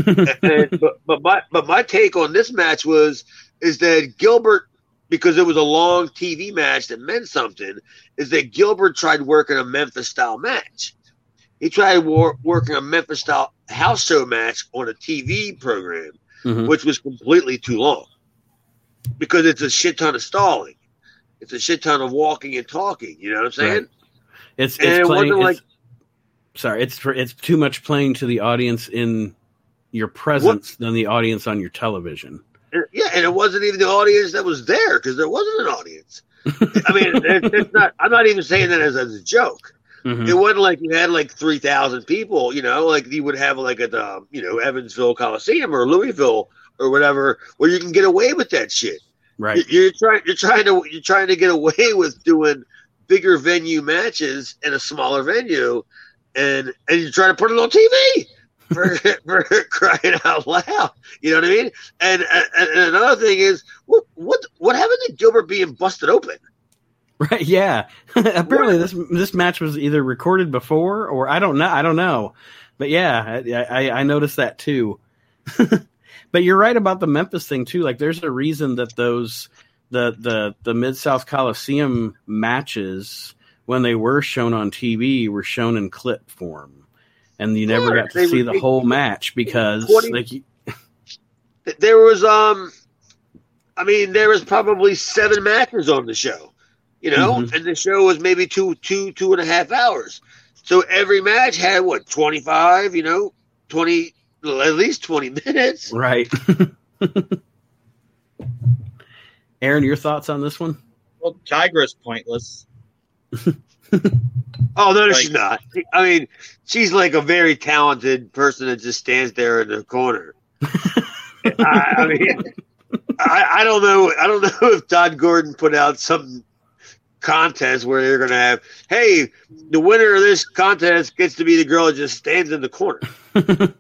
Speaker 2: and, but but my but my take on this match was is that Gilbert because it was a long TV match that meant something is that Gilbert tried working a Memphis style match. He tried wor- working a Memphis style house show match on a TV program.
Speaker 1: Mhm.
Speaker 2: which was completely too long because it's a shit ton of stalling. It's a shit ton of walking and talking. You know what I'm saying?
Speaker 1: Right. It's
Speaker 2: And
Speaker 1: it's
Speaker 2: it
Speaker 1: playing.
Speaker 2: wasn't
Speaker 1: it's- sorry, it's for, it's too much playing to the audience in your presence than the audience on your television.
Speaker 2: Yeah, and it wasn't even the audience that was there because there wasn't an audience. I mean, it, it's not. I'm not even saying that as, as a joke.
Speaker 1: Mhm.
Speaker 2: It wasn't like you had like three thousand people. You know, like you would have like at the you know Evansville Coliseum or Louisville or whatever, where you can get away with that shit.
Speaker 1: Right.
Speaker 2: You- You're trying. You're trying to. You're trying to get away with doing bigger venue matches in a smaller venue, and and you're trying to put it on TV for for crying out loud. You know what I mean? And and, and another thing is what what what happened to Gilbert being busted open?
Speaker 1: Right. Yeah. Apparently, this this match was either recorded before or I don't know. I don't know. But yeah, I I, I noticed that too. But you're right about the Memphis thing too. Like, there's a reason that those the the the Mid South Coliseum matches when they were shown on TV were shown in clip form, and you never
Speaker 2: Yeah,
Speaker 1: got to see
Speaker 2: were-
Speaker 1: the whole match because
Speaker 2: 20
Speaker 1: like you-
Speaker 2: There was um, I mean, there was probably seven matches on the show. You know,
Speaker 1: Mhm.
Speaker 2: and the show was maybe two two two and a half hours. So every match had what twenty five. You know, twenty at least twenty minutes.
Speaker 1: right. Aaron, your thoughts on this one?
Speaker 3: Well, Tigra's pointless.
Speaker 2: Oh no,
Speaker 3: Like-
Speaker 2: she's not. I mean, she's like a very talented person that just stands there in the corner. I, I mean, I, I don't know. I don't know if Todd Gordon put out some contest where they're going to have, hey, the winner of this contest gets to be the girl that just stands in the corner.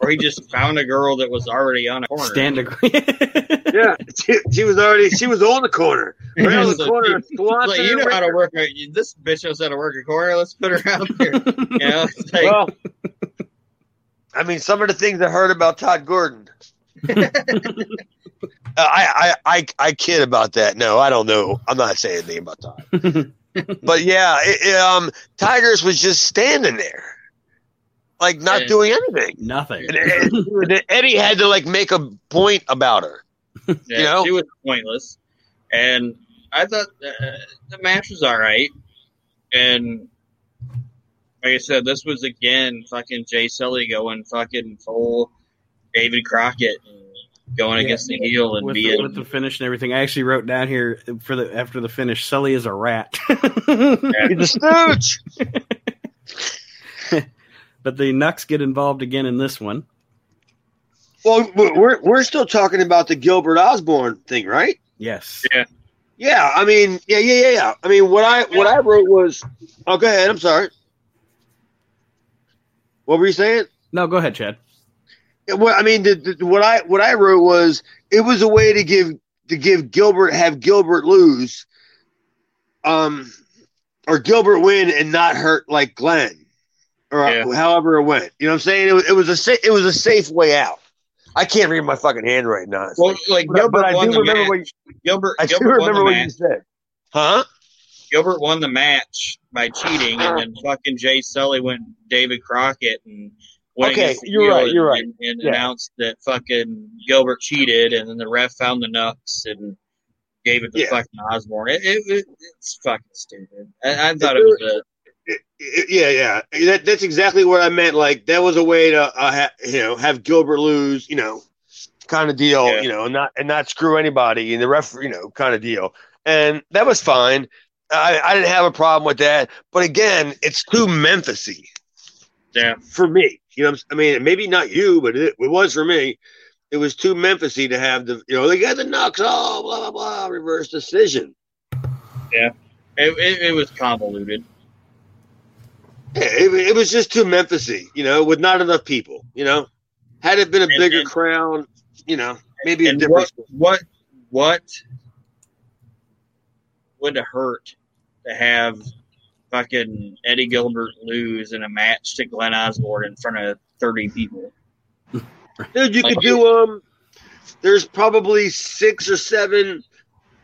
Speaker 3: Or he just found a girl that was already on a corner.
Speaker 1: Stand a
Speaker 2: Yeah, she, she was already she was on the corner, right on the
Speaker 3: So
Speaker 2: corner.
Speaker 3: she- Like, you know how to work. A, this bitch knows how to work a corner. Let's put her out there. You know, it's like,
Speaker 2: Well, I mean, some of the things I heard about Todd Gordon. Uh, I, I, I, I kid about that. No, I don't know. I'm not saying anything about Todd. but yeah, it, it, um, Tigers was just standing there, like not
Speaker 3: Yeah.
Speaker 2: doing anything.
Speaker 1: Nothing.
Speaker 2: And, and Eddie had to like make a point about her.
Speaker 3: yeah,
Speaker 2: you know?
Speaker 3: she was pointless. And I thought uh, the match was all right. And like I said, this was again fucking Jay Sulli going fucking full David Crockett and going
Speaker 1: Yeah.
Speaker 3: against the heel and
Speaker 1: with,
Speaker 3: being
Speaker 1: the, with the finish and everything. I actually wrote down here for the after the finish, Sulli is a rat.
Speaker 2: He's a stooge.
Speaker 1: but the Nucks get involved again in this one.
Speaker 2: Well, we're we're still talking about the Gilbert Osborne thing, right?
Speaker 1: Yes.
Speaker 2: Yeah, Yeah. I mean, yeah, yeah, yeah, yeah. I mean, what I what I wrote was, oh, go ahead. I'm sorry. What were you saying?
Speaker 1: No, go ahead, Chad.
Speaker 2: Yeah, What I mean, the, the, what I what I wrote was it was a way to give to give Gilbert have Gilbert lose, um, or Gilbert win and not hurt like Glenn, or uh,
Speaker 3: Yeah.
Speaker 2: however it went. You know what I'm saying? It was, it was a sa- it was a safe way out. I can't read my fucking handwriting now.
Speaker 3: well, like
Speaker 2: but, but I do remember
Speaker 3: match.
Speaker 2: what you,
Speaker 3: Gilbert,
Speaker 2: I do
Speaker 3: Gilbert won
Speaker 2: remember what
Speaker 3: match.
Speaker 2: you said. Huh?
Speaker 3: Gilbert won the match by cheating, and then fucking Jay Sulli went David Crockett and went
Speaker 2: Okay, you're right,
Speaker 3: and,
Speaker 2: you're right.
Speaker 3: and, and
Speaker 2: Yeah.
Speaker 3: announced that fucking Gilbert cheated, and then the ref found the nuts and gave it to
Speaker 2: Yeah.
Speaker 3: fucking Osborne. It, it, it, it's fucking stupid. I, I thought it was a
Speaker 2: It- it- yeah, yeah. That, that's exactly what I meant. Like that was a way to, uh, ha, you know, have Gilbert lose, you know, kind of deal,
Speaker 3: Yeah.
Speaker 2: you know, and not and not screw anybody in the ref, you know, kind of deal. And that was fine. I, I didn't have a problem with that. But again, it's too Memphisy
Speaker 3: yeah.
Speaker 2: for me. You know, I mean, maybe not you, but it, it was for me. It was too Memphisy to have the, you know, they got the knocks, oh, blah blah blah, reverse decision.
Speaker 3: It, it, it was convoluted.
Speaker 2: It, it was just too Memphisy, you know, with not enough people, you know. Had it been a
Speaker 3: And-
Speaker 2: bigger
Speaker 3: and-
Speaker 2: crowd, you know, maybe a different.
Speaker 3: what, what what would have hurt to have fucking Eddie Gilbert lose in a match to Glenn Osborne in front of thirty people?
Speaker 2: Dude, you
Speaker 3: Like-
Speaker 2: could do um. There's probably six or seven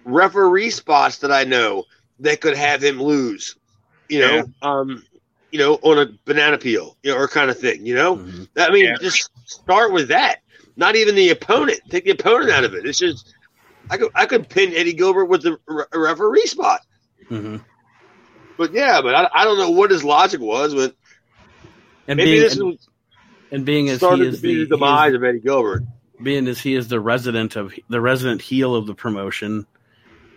Speaker 2: referee spots that I know that could have him lose. You know,
Speaker 3: Yeah.
Speaker 2: um, you know, on a banana peel, you know, or kind of thing. You know,
Speaker 1: Mhm.
Speaker 2: I mean,
Speaker 3: Yeah.
Speaker 2: just start with that. Not even the opponent. Take the opponent out of it. It's just I could I could pin Eddie Gilbert with the re- referee spot.
Speaker 1: hmm
Speaker 2: But yeah, but I, I don't know what his logic was, but
Speaker 1: And
Speaker 2: maybe
Speaker 1: being
Speaker 2: this
Speaker 1: and,
Speaker 2: was
Speaker 1: and being as he is
Speaker 2: to be
Speaker 1: the,
Speaker 2: the
Speaker 1: he is-
Speaker 2: demise of Eddie Gilbert.
Speaker 1: being as he is the resident of the resident heel of the promotion,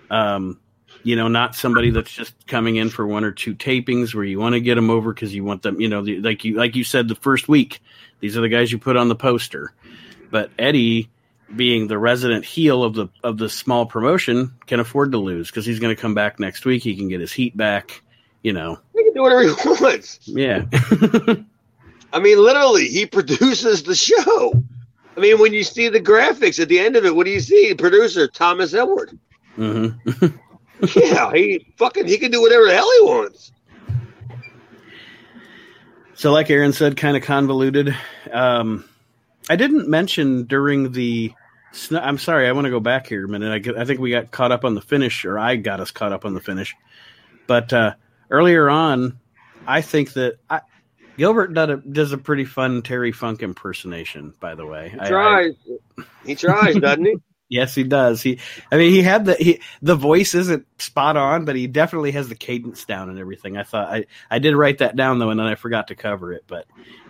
Speaker 1: um, you know, not somebody that's just coming in for one or two tapings where you want to get them over because you want them, you know, the, like you like you said the first week, these are the guys you put on the poster. But Eddie, being the resident heel of the of the small promotion, can afford to lose because he's going to come back next week. He can get his heat back, you know.
Speaker 2: He can do whatever he wants.
Speaker 1: Yeah,
Speaker 2: I mean, literally, he produces the show. I mean, when you see the graphics at the end of it, what do you see? Producer Thomas Edward.
Speaker 1: hmm
Speaker 2: Yeah, he fucking he can do whatever the hell he wants.
Speaker 1: So, like Aaron said, kind of convoluted. Um, I didn't mention during the. sn- I'm sorry, I want to go back here a minute. I, get- I think we got caught up on the finish, or I got us caught up on the finish. But uh, earlier on, I think that I, Gilbert does a, does a pretty fun Terry Funk impersonation. By the way,
Speaker 2: He
Speaker 1: I- I-
Speaker 2: tries. he tries, doesn't he?
Speaker 1: Yes, he does. He, I mean, he had the he, the voice isn't spot on, but he definitely has the cadence down and everything. I thought I, I did write that down though, and then I forgot to cover it. But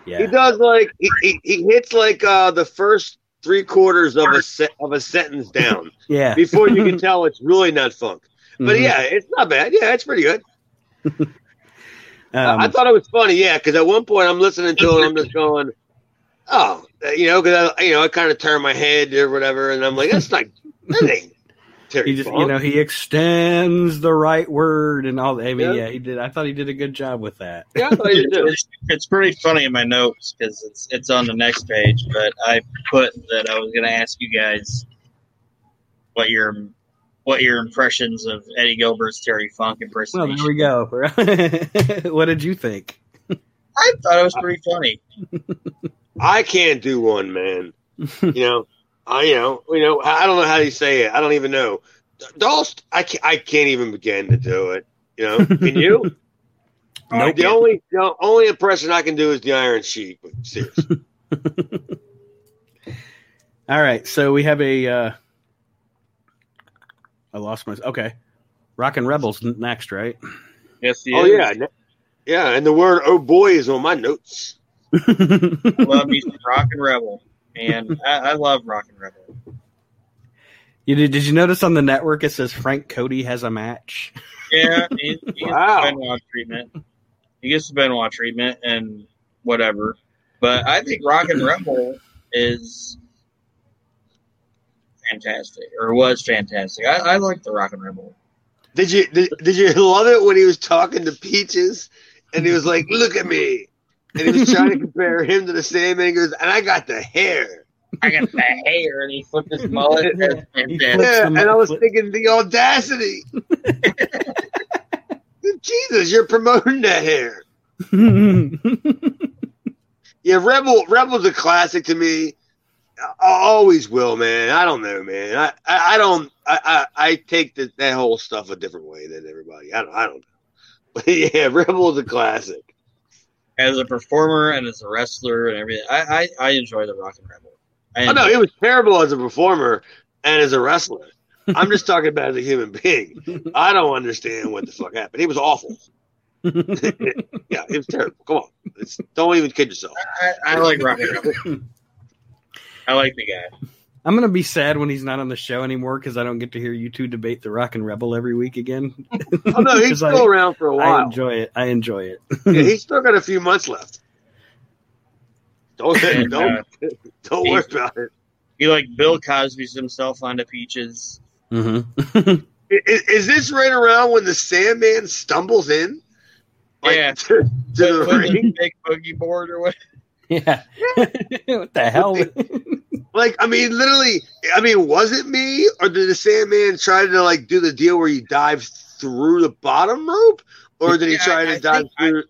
Speaker 1: yeah,
Speaker 2: He does like he, he, he hits like uh the first three quarters of a set of a sentence down
Speaker 1: yeah.
Speaker 2: before you can tell it's really not funk. But
Speaker 1: Mhm.
Speaker 2: yeah, it's not bad. Yeah, it's pretty good.
Speaker 1: Um,
Speaker 2: I thought it was funny. Yeah, because at one point I'm listening to it, I'm just going, oh, you know, because I you know I kind of turn my head or whatever, and I'm like, that's not that ain't Terry
Speaker 1: he just,
Speaker 2: Funk.
Speaker 1: you know, he extends the right word and all. I mean,
Speaker 2: Yeah.
Speaker 1: yeah. he did. I thought he did a good job with that.
Speaker 2: yeah, I thought he did.
Speaker 3: It's, it's pretty funny in my notes because it's it's on the next page. But I put that I was going to ask you guys what your what your impressions of Eddie Gilbert's Terry Funk impression.
Speaker 1: Well,
Speaker 3: impersonation.
Speaker 1: there we go. what did you think?
Speaker 3: I thought it was pretty funny.
Speaker 2: I can't do one, man. you know, I you know, you know, I don't know how you say it. I don't even know. Dolst, I can't, I can't even begin to do it. You know, can you?
Speaker 1: Nope.
Speaker 2: The only the only impression I can do is the Iron Sheik. But seriously,
Speaker 1: All right, so we have a. Uh, I lost my. Okay, Rockin' Rebels next, right?
Speaker 3: Yes, he
Speaker 2: oh
Speaker 3: is.
Speaker 2: yeah, yeah, and the word "oh boy" is on my notes.
Speaker 3: Love me some Rockin' Rebel, and I, I love Rockin' Rebel.
Speaker 1: you did? Did you notice on the network it says Frank Cody has a match?
Speaker 3: Yeah, he, he gets the Benoit treatment. He gets the Benoit treatment and whatever. But I think Rockin' Rebel is fantastic, or was fantastic. I, I like the Rockin' Rebel.
Speaker 2: Did you did, did you love it when he was talking to Peaches and he was like, "Look at me," and he was trying to compare him to the Sandman. He goes, "And I got the hair."
Speaker 3: I got the hair, and he flipped his mullet. That's
Speaker 1: He
Speaker 3: fantastic.
Speaker 2: Yeah, and I was
Speaker 1: flip-
Speaker 2: thinking the audacity. Jesus, you're promoting that hair. Yeah, Rebel Rebel's a classic to me. I I always will, man. I don't know, man. I, I, I don't. I, I, I take the, that whole stuff a different way than everybody. I don't. I don't know. But yeah, Rebel's a classic.
Speaker 3: As a performer and as a wrestler and everything, I, I, I enjoy the Rockin' Rebel. I
Speaker 2: Oh no, he was terrible as a performer and as a wrestler. I'm just talking about as a human being. I don't understand what the fuck happened. He was awful. Yeah, it was terrible. Come on, it's, don't even kid yourself.
Speaker 3: I, I like Rockin' Rebel. I like the guy.
Speaker 1: I'm gonna be sad when he's not on the show anymore because I don't get to hear you two debate the Rockin' Rebel every week again.
Speaker 2: Oh no, he's still
Speaker 1: I-
Speaker 2: around for a while.
Speaker 1: I enjoy it. I enjoy it.
Speaker 2: Yeah, he's still got a few months left. Don't
Speaker 3: And,
Speaker 2: don't
Speaker 3: uh,
Speaker 2: don't worry about it.
Speaker 3: he like Bill Cosby's himself onto Peaches.
Speaker 1: Mm-hmm.
Speaker 2: Is, is this right around when the Sandman stumbles in?
Speaker 3: Yeah.
Speaker 2: to, to the
Speaker 3: With- with
Speaker 2: ring.
Speaker 3: big boogie board or what?
Speaker 1: yeah. what the hell?
Speaker 2: Like, I mean, literally. I mean, was it me or did the Sandman try to like do the deal where he dives through the bottom rope, or did he try to
Speaker 3: I
Speaker 2: dive
Speaker 3: think I-
Speaker 2: through?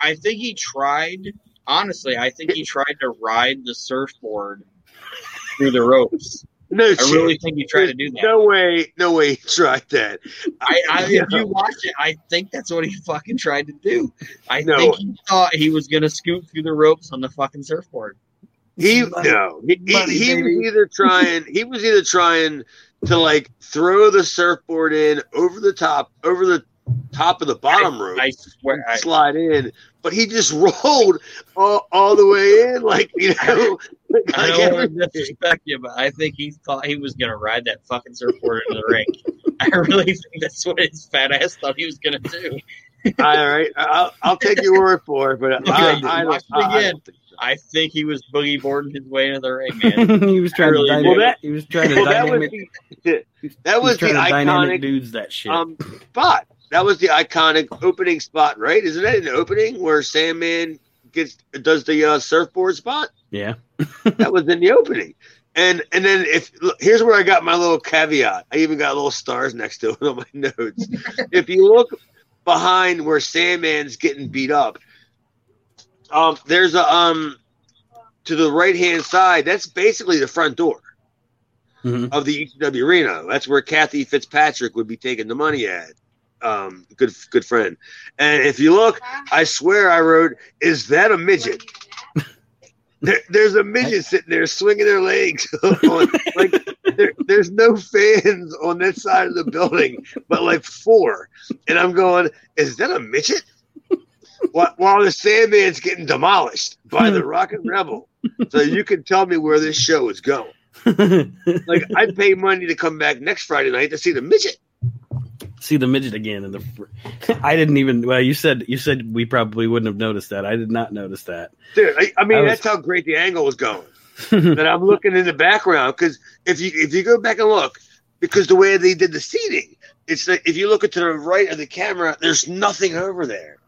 Speaker 3: I think he tried. Honestly, I think he tried to ride the surfboard through the ropes.
Speaker 2: no,
Speaker 3: I
Speaker 2: shit.
Speaker 3: really think he tried to do that.
Speaker 2: No way, no way he tried that.
Speaker 3: I, I
Speaker 2: Yeah.
Speaker 3: if you watch it, I think that's what he fucking tried to do. I
Speaker 2: No.
Speaker 3: think he thought he was gonna scoot through the ropes on the fucking surfboard.
Speaker 2: He
Speaker 1: Money.
Speaker 2: no, he, he,
Speaker 1: Money,
Speaker 2: he
Speaker 1: baby.
Speaker 2: was either trying he was either trying to like throw the surfboard in over the top over the top of the bottom rope,
Speaker 3: I swear, I,
Speaker 2: slide in, but he just rolled all, all the way in, like you know, like,
Speaker 3: I
Speaker 2: like
Speaker 3: don't want to disrespect you, but I think he thought he was gonna ride that fucking surfboard into the rink. I really think that's what his fat ass thought he was gonna do.
Speaker 2: All right, I'll, I'll take your word for it, but
Speaker 3: Okay,
Speaker 2: I, I,
Speaker 3: watch
Speaker 2: I,
Speaker 3: it
Speaker 2: I,
Speaker 3: again.
Speaker 2: don't think.
Speaker 3: I think he was boogie boarding his way into the ring, man.
Speaker 1: he was trying
Speaker 3: Really
Speaker 1: to dynamic,
Speaker 2: Well, that-
Speaker 1: he was trying to
Speaker 2: Well, that was the, that was the
Speaker 1: trying to dynamic
Speaker 2: iconic
Speaker 1: dudes that shit.
Speaker 2: um, spot. That was the iconic opening spot, right? Isn't that an opening where Sandman gets does the uh, surfboard spot?
Speaker 1: yeah.
Speaker 2: That was in the opening. And and then if look, here's where I got my little caveat. I even got little stars next to it on my notes. if you look behind where Sandman's getting beat up, um, there's a um to the right hand side. That's basically the front door
Speaker 1: Mhm.
Speaker 2: of the ECW arena. That's where Kathy Fitzpatrick would be taking the money at. Um, good good friend. And if you look, I swear I wrote, "Is that a midget?" There, there's a midget sitting there swinging their legs. on, like there, there's no fans on that side of the building, but like four. And I'm going, "Is that a midget?" While, while the Sandman's getting demolished by the Rockin' Rebel. So you can tell me where this show is going. Like I'd pay money to come back next Friday night to see the midget.
Speaker 1: See the midget again in the. I didn't even. Well, you said you said we probably wouldn't have noticed that. I did not notice that.
Speaker 2: Dude, I, I mean
Speaker 1: I was-
Speaker 2: that's how great the angle was going. that I'm looking in the background because if you if you go back and look, because the way they did the seating, it's like if you look to the right of the camera, there's nothing over there.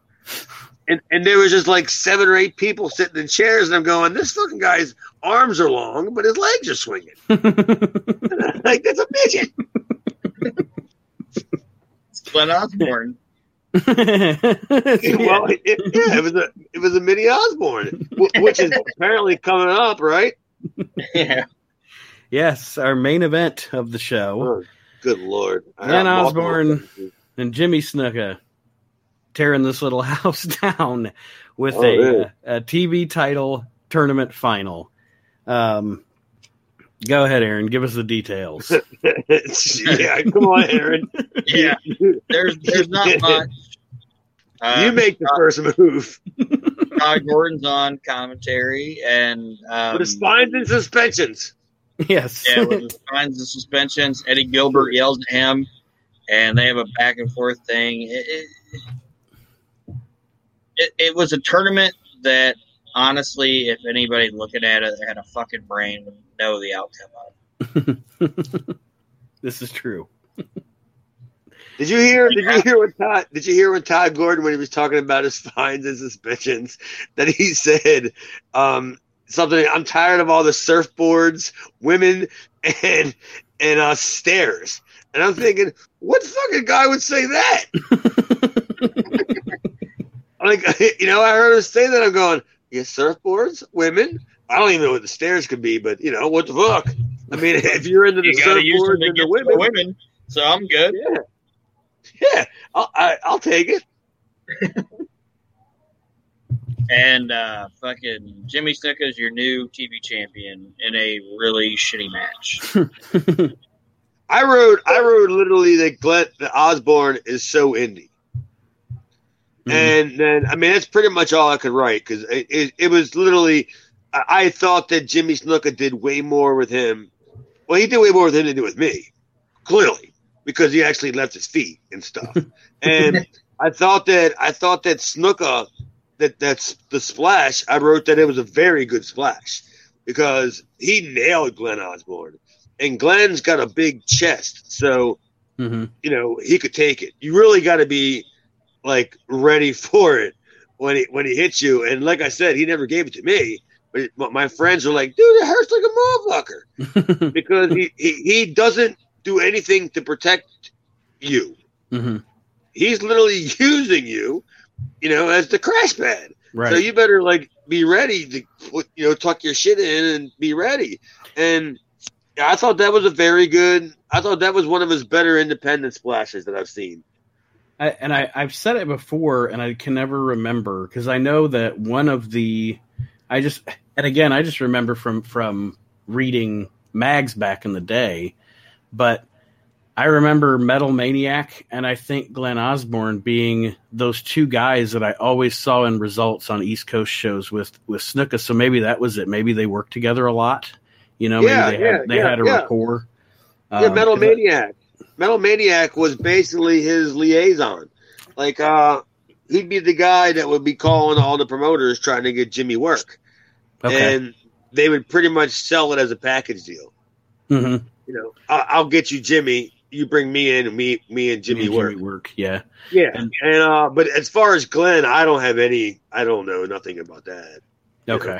Speaker 2: And and there was just like seven or eight people sitting in chairs, and I'm going, this fucking guy's arms are long, but his legs are swinging. like that's a midget.
Speaker 3: It's Glenn Osborne.
Speaker 2: well, it, it- yeah, it was a it was a mini Osborne, which is apparently coming up, right?
Speaker 3: yeah.
Speaker 1: yes, our main event of the show.
Speaker 2: Oh, good lord, I
Speaker 1: Glenn Osborne. and Jimmy Snuka tearing this little house down with
Speaker 2: Oh,
Speaker 1: a,
Speaker 2: yeah.
Speaker 1: a TV title tournament final. Um, go ahead, Aaron. Give us the details.
Speaker 2: yeah, come on, Aaron.
Speaker 3: Yeah. There's there's not much. Uh,
Speaker 2: you make the first move.
Speaker 3: Todd Gordon's on commentary and um,
Speaker 2: With the spines and suspensions.
Speaker 1: yes.
Speaker 3: yeah, with the signs and suspensions. Eddie Gilbert yells at him, and they have a back and forth thing. It, it, it, it was a tournament that, honestly, if anybody looking at it had a fucking brain, would know the outcome of.
Speaker 1: this is true.
Speaker 2: Did you hear? Did you hear what Todd? Did you hear what Todd Gordon, when he was talking about his fines and suspensions, that he said um, something? I'm tired of all the surfboards, women, and and uh, stairs. And I'm thinking, what fucking guy would say that? like, you know, I heard him say that. I'm going, yeah, surfboards, women. I don't even know what the stairs could be, but you know, what the fuck? I mean, if you're into the
Speaker 3: You got to use them
Speaker 2: surfboards
Speaker 3: to
Speaker 2: and
Speaker 3: get
Speaker 2: the women,
Speaker 3: the women, so I'm good.
Speaker 2: yeah, yeah, I'll, I, I'll take it.
Speaker 3: And uh, fucking Jimmy Snuka's your new TV champion in a really shitty match.
Speaker 2: I wrote, I wrote literally that Glenn that Osborne is so indie, and then I mean that's pretty much all I could write because it, it, it was literally. I, thought that Jimmy Snuka did way more with him. Well, he did way more with him than he did with me, clearly, because he actually left his feet and stuff. and I thought that I thought that Snuka, that that's the splash. I wrote that it was a very good splash because he nailed Glenn Osborne, and Glenn's got a big chest, so
Speaker 1: Mhm.
Speaker 2: you know he could take it. You really got to be like ready for it when he when he hits you. And like I said, he never gave it to me. But my friends are like, dude, it hurts like a motherfucker because he, he he doesn't do anything to protect you.
Speaker 1: Mhm.
Speaker 2: He's literally using you, you know, as the crash pad.
Speaker 1: Right.
Speaker 2: So you better like be ready to put, you know, tuck your shit in and be ready. And I thought that was a very good. I thought that was one of his better independent splashes that I've seen.
Speaker 1: I, and I, I've said it before, and I can never remember because I know that one of the, I just And again, I just remember from from reading mags back in the day, but I remember Metal Maniac and I think Glenn Osborne being those two guys that I always saw in results on East Coast shows with with Snuka. So maybe that was it. Maybe they worked together a lot. You know,
Speaker 2: Yeah,
Speaker 1: maybe they
Speaker 2: yeah,
Speaker 1: had they
Speaker 2: yeah,
Speaker 1: had a
Speaker 2: yeah.
Speaker 1: rapport.
Speaker 2: Yeah,
Speaker 1: Um,
Speaker 2: Metal
Speaker 1: 'cause I-
Speaker 2: Maniac. Metal Maniac was basically his liaison. Like, uh, he'd be the guy that would be calling all the promoters trying to get Jimmy work,
Speaker 1: Okay.
Speaker 2: and they would pretty much sell it as a package deal.
Speaker 1: hmm
Speaker 2: You know, I- I'll get you Jimmy. You bring me in, and me, me and Jimmy work.
Speaker 1: Jimmy work. Yeah.
Speaker 2: Yeah,
Speaker 1: And-
Speaker 2: and uh, but as far as Glenn, I don't have any. I don't know nothing about that.
Speaker 1: Okay.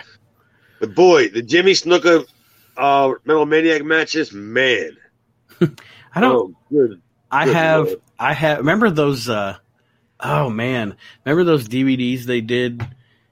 Speaker 2: But boy, the Jimmy Snuka uh, Metal Maniac matches, man.
Speaker 1: I don't.
Speaker 2: Oh, good.
Speaker 1: I
Speaker 2: Good
Speaker 1: have
Speaker 2: Lord.
Speaker 1: I have remember those uh oh man. Remember those DVDs they did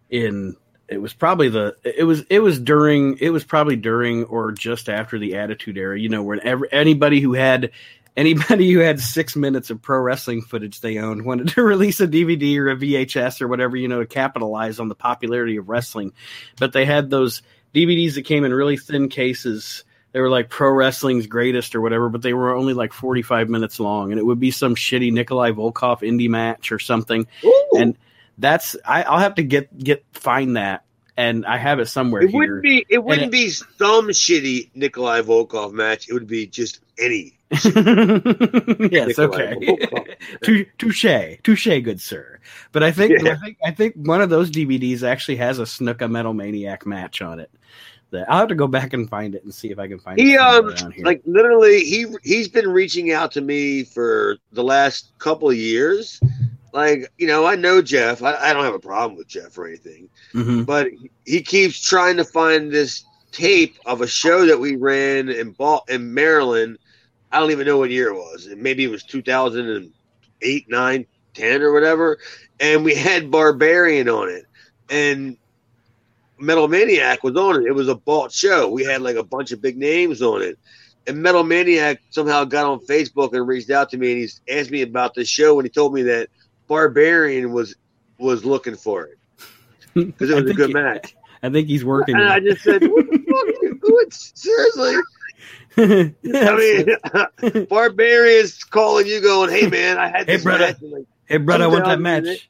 Speaker 1: in it was probably the it was it was during it was probably during or just after the attitude era, you know, whenever anybody who had anybody who had six minutes of pro wrestling footage they owned wanted to release a DVD or a VHS or whatever, you know, to capitalize on the popularity of wrestling. But they had those DVDs that came in really thin cases they were like pro wrestling's greatest or whatever, but they were only like 45 minutes long, and it would be some shitty Nikolai Volkov indie match or something.
Speaker 2: Ooh.
Speaker 1: And that's I, I'll have to get get find that, and I have it somewhere
Speaker 2: It
Speaker 1: here.
Speaker 2: wouldn't be. It wouldn't
Speaker 1: it-
Speaker 2: be some shitty Nikolai Volkov match. It would be just any.
Speaker 1: yes,
Speaker 2: Nikolai
Speaker 1: okay. Touche, touche, good sir. But I think
Speaker 2: Yeah.
Speaker 1: I think I think one of those DVDs actually has a Snuka Metal Maniac match on it. That I'll have to go back and find it and see if I can find
Speaker 2: He
Speaker 1: it
Speaker 2: um like literally he he's been reaching out to me for the last couple of years. Like you know, I know Jeff. I, I don't have a problem with Jeff or anything,
Speaker 1: Mhm.
Speaker 2: but he keeps trying to find this tape of a show that we ran in Bal- in Maryland. I don't even know what year it was. Maybe it was 2008, 9, 10 or whatever. And we had Barbarian on it. And Metal Maniac was on it. It was a bought show. We had like a bunch of big names on it. And Metal Maniac somehow got on Facebook and reached out to me and he's asked me about the show and he told me that Barbarian was was looking for it because it was a good
Speaker 1: he-
Speaker 2: match.
Speaker 1: I think he's working.
Speaker 2: And I just said, "What the fuck are you doing? Seriously?" I mean, Barbarian's calling you, going, "Hey man, I had
Speaker 1: Hey,
Speaker 2: this
Speaker 1: brother.
Speaker 2: match." I'm like,
Speaker 1: hey, brother, I want that match.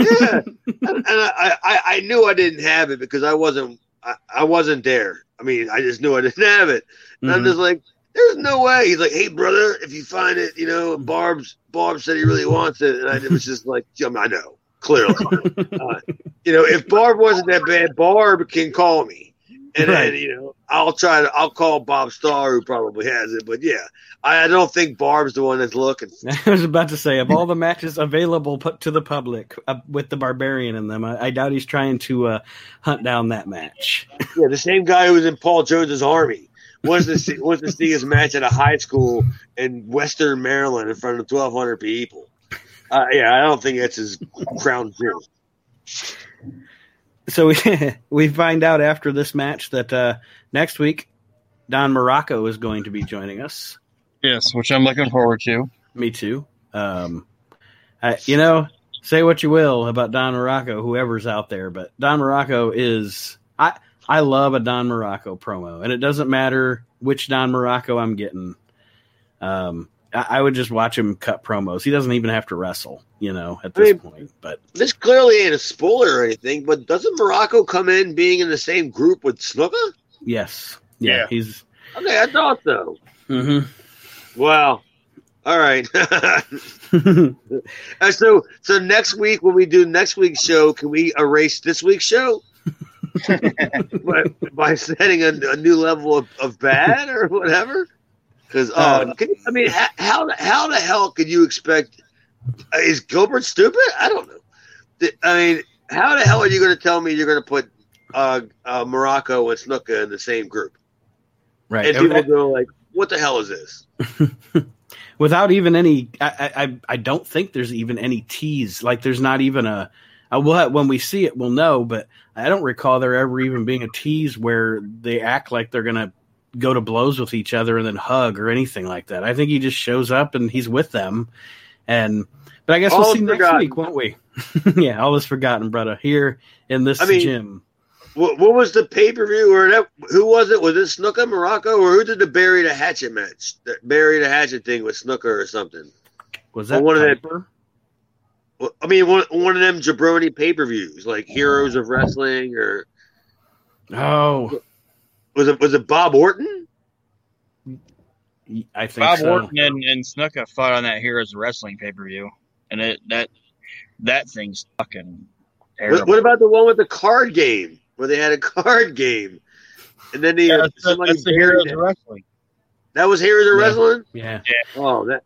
Speaker 2: yeah, and, I, I, I knew I didn't have it because I wasn't, I, I wasn't there. I mean, I just knew I didn't have it. And I'm
Speaker 1: Mhm.
Speaker 2: just like, "There's no way." He's like, "Hey brother, if you find it, you know, Barb's, Barb said he really wants it," and I was just like, "I know, clearly." uh, you know, if Barb wasn't that bad, Barb can call me, and
Speaker 1: Right.
Speaker 2: you know, I'll try to. I'll call Bob Starr, who probably has it. But yeah, I, I don't think Barb's the one that's looking.
Speaker 1: I was about to say, of all the matches available put to the public uh, with the barbarian in them, I, I doubt he's trying to uh, hunt down that match.
Speaker 2: Yeah, the same guy who was in Paul Jones's army wants to see, wants to see his match at a high school in Western Maryland in front of twelve hundred people. Uh, yeah, I don't think that's his crown jewel.
Speaker 1: So we, we find out after this match that uh, next week Don Muraco is going to be joining us.
Speaker 4: Yes, which I'm looking forward to.
Speaker 1: Me too. Um, I, you know, say what you will about Don Muraco, whoever's out there, but Don Muraco is I I love a Don Muraco promo, and it doesn't matter which Don Muraco I'm getting. Um, I, I would just watch him cut promos. He doesn't even have to wrestle, you know, at
Speaker 2: I
Speaker 1: this
Speaker 2: mean-
Speaker 1: point. But
Speaker 2: This clearly ain't a spoiler or anything, but doesn't Muraco come in being in the same group with Snuka?
Speaker 1: yes, yeah,
Speaker 3: Yeah.
Speaker 1: he's.
Speaker 2: Okay, I thought so.
Speaker 1: Mm-hmm.
Speaker 2: Wow. All right. Uh, so so next week when we do next week's show, can we erase this week's show? by, by setting a, a new level of, of bad or whatever? Because oh,
Speaker 1: Uh,
Speaker 2: I mean, how how the, how the hell could you expect? uh, Is Gilbert stupid? I don't know. I mean, how the hell are you going to tell me you're going to put uh, uh, Muraco and Snuka in the same group?
Speaker 1: right.
Speaker 2: And people go like, "What the hell is this?"
Speaker 1: without even any I, I i don't think there's even any tease like there's not even a I will have, when we see it we'll know but i don't recall there ever even being a tease where they act like they're gonna go to blows with each other and then hug or anything like that i think he just shows up and he's with them and but i guess
Speaker 2: All
Speaker 1: we'll see next
Speaker 2: forgotten.
Speaker 1: week won't we yeah all is forgotten brother here in this
Speaker 2: I mean,
Speaker 1: gym
Speaker 2: What, what was the pay per view or that? Who was it? Was it Snuka Muraco or who did the bury the hatchet match? The bury the hatchet thing with Snuka or something?
Speaker 1: Was that
Speaker 2: one of that-
Speaker 1: Piper?
Speaker 2: I mean, one one of them jabroni pay per views like Heroes of Wrestling or
Speaker 1: Oh,
Speaker 2: was it was it Bob Orton?
Speaker 1: I think
Speaker 3: Bob
Speaker 1: so.
Speaker 3: Orton and, and Snuka fought on that Heroes of Wrestling pay per view, and it that that thing's fucking terrible.
Speaker 2: What, what about the one with the card game where they had a card game and then they
Speaker 3: Yeah, that's, the- that's the Heroes
Speaker 2: it?
Speaker 3: of Wrestling.
Speaker 2: that was Heroes of
Speaker 1: Yeah.
Speaker 2: Wrestling.
Speaker 1: Yeah.
Speaker 2: Oh, that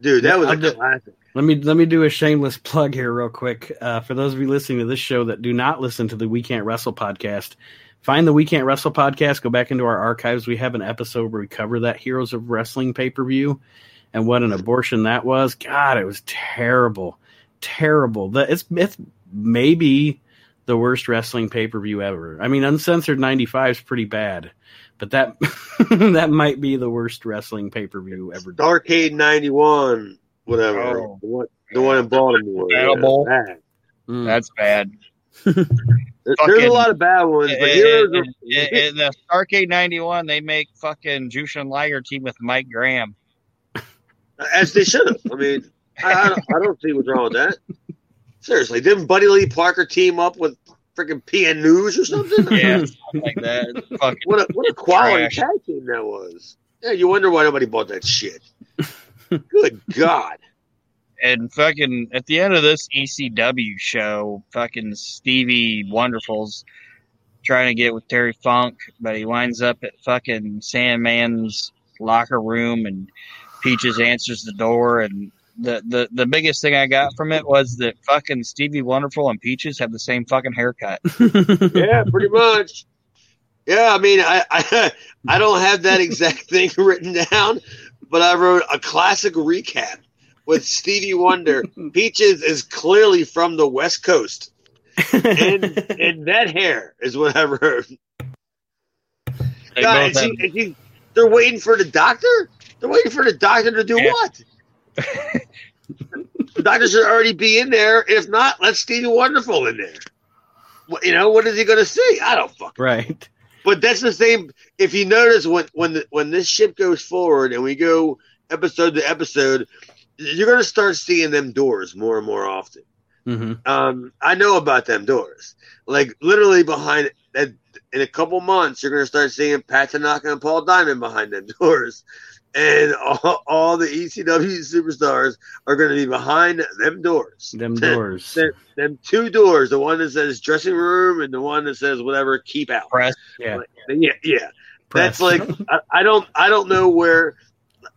Speaker 2: dude, that
Speaker 1: Yeah,
Speaker 2: was
Speaker 1: I'll
Speaker 2: a
Speaker 1: do-
Speaker 2: classic.
Speaker 1: Let me let me do a shameless plug here, real quick. Uh, for those of you listening to this show that do not listen to the We Can't Wrestle podcast, find the We Can't Wrestle podcast. Go back into our archives. We have an episode where we cover that Heroes of Wrestling pay per view, and what an abortion that was. God, it was terrible, terrible. That it's it's maybe the worst wrestling pay per view ever. I mean, uncensored ninety five is pretty bad, but that that might be the worst wrestling pay per view ever.
Speaker 2: Arcade '91, whatever.
Speaker 3: Oh.
Speaker 2: the, one, the one in Baltimore. Yeah,
Speaker 3: Bowl.
Speaker 2: bad.
Speaker 1: Mm.
Speaker 3: That's bad.
Speaker 2: There- There's a lot of bad ones, but Heroes
Speaker 3: in,
Speaker 2: of,
Speaker 3: in- in the Arcade '91, they make fucking Jushin Liger team with Mike Graham.
Speaker 2: as they should have. I mean, I, I, don't, I don't see what's wrong with that. Seriously, didn't Buddy Lee Parker team up with freaking PN News or something?
Speaker 3: Yeah, something like that. Fucking
Speaker 2: What a what a quality
Speaker 3: Trash.
Speaker 2: tag team that was. Yeah, you wonder why nobody bought that shit. Good God.
Speaker 3: and fucking at the end of this ECW show, fucking Stevie Wonderful's trying to get with Terry Funk, but he winds up at fucking Sandman's locker room, and Peaches answers the door. And the, the, the biggest thing I got from it was that fucking Stevie Wonderful and Peaches have the same fucking haircut.
Speaker 2: Yeah, pretty much. Yeah, I mean, I, I I don't have that exact thing written down, but I wrote a classic recap with Stevie Wonder. Peaches is clearly from the West Coast, and and that hair is what I wrote.
Speaker 3: They
Speaker 2: God,
Speaker 3: both
Speaker 2: and she,
Speaker 3: have-
Speaker 2: and she, they're waiting for the doctor. They're waiting for the doctor to do
Speaker 3: Yeah.
Speaker 2: what? the doctor should already be in there. If not, let Stevie Wonderful in there. What, you know what is he going to see? I don't fucking.
Speaker 1: right.
Speaker 2: But that's the same. If you notice when when the, when this ship goes forward and we go episode to episode, you're going to start seeing them doors more and more often.
Speaker 1: hmm
Speaker 2: Um, I know about them doors. Like literally behind that. In a couple months, you're going to start seeing Pat Tanaka and Paul Diamond behind them doors, and all, all the ECW superstars are going to be behind them doors.
Speaker 1: Them doors.
Speaker 2: Them, them two doors, the one that says dressing room and the one that says whatever keep out.
Speaker 3: press.
Speaker 1: Yeah.
Speaker 2: Yeah, yeah.
Speaker 1: Press.
Speaker 2: That's like I, I don't I don't know where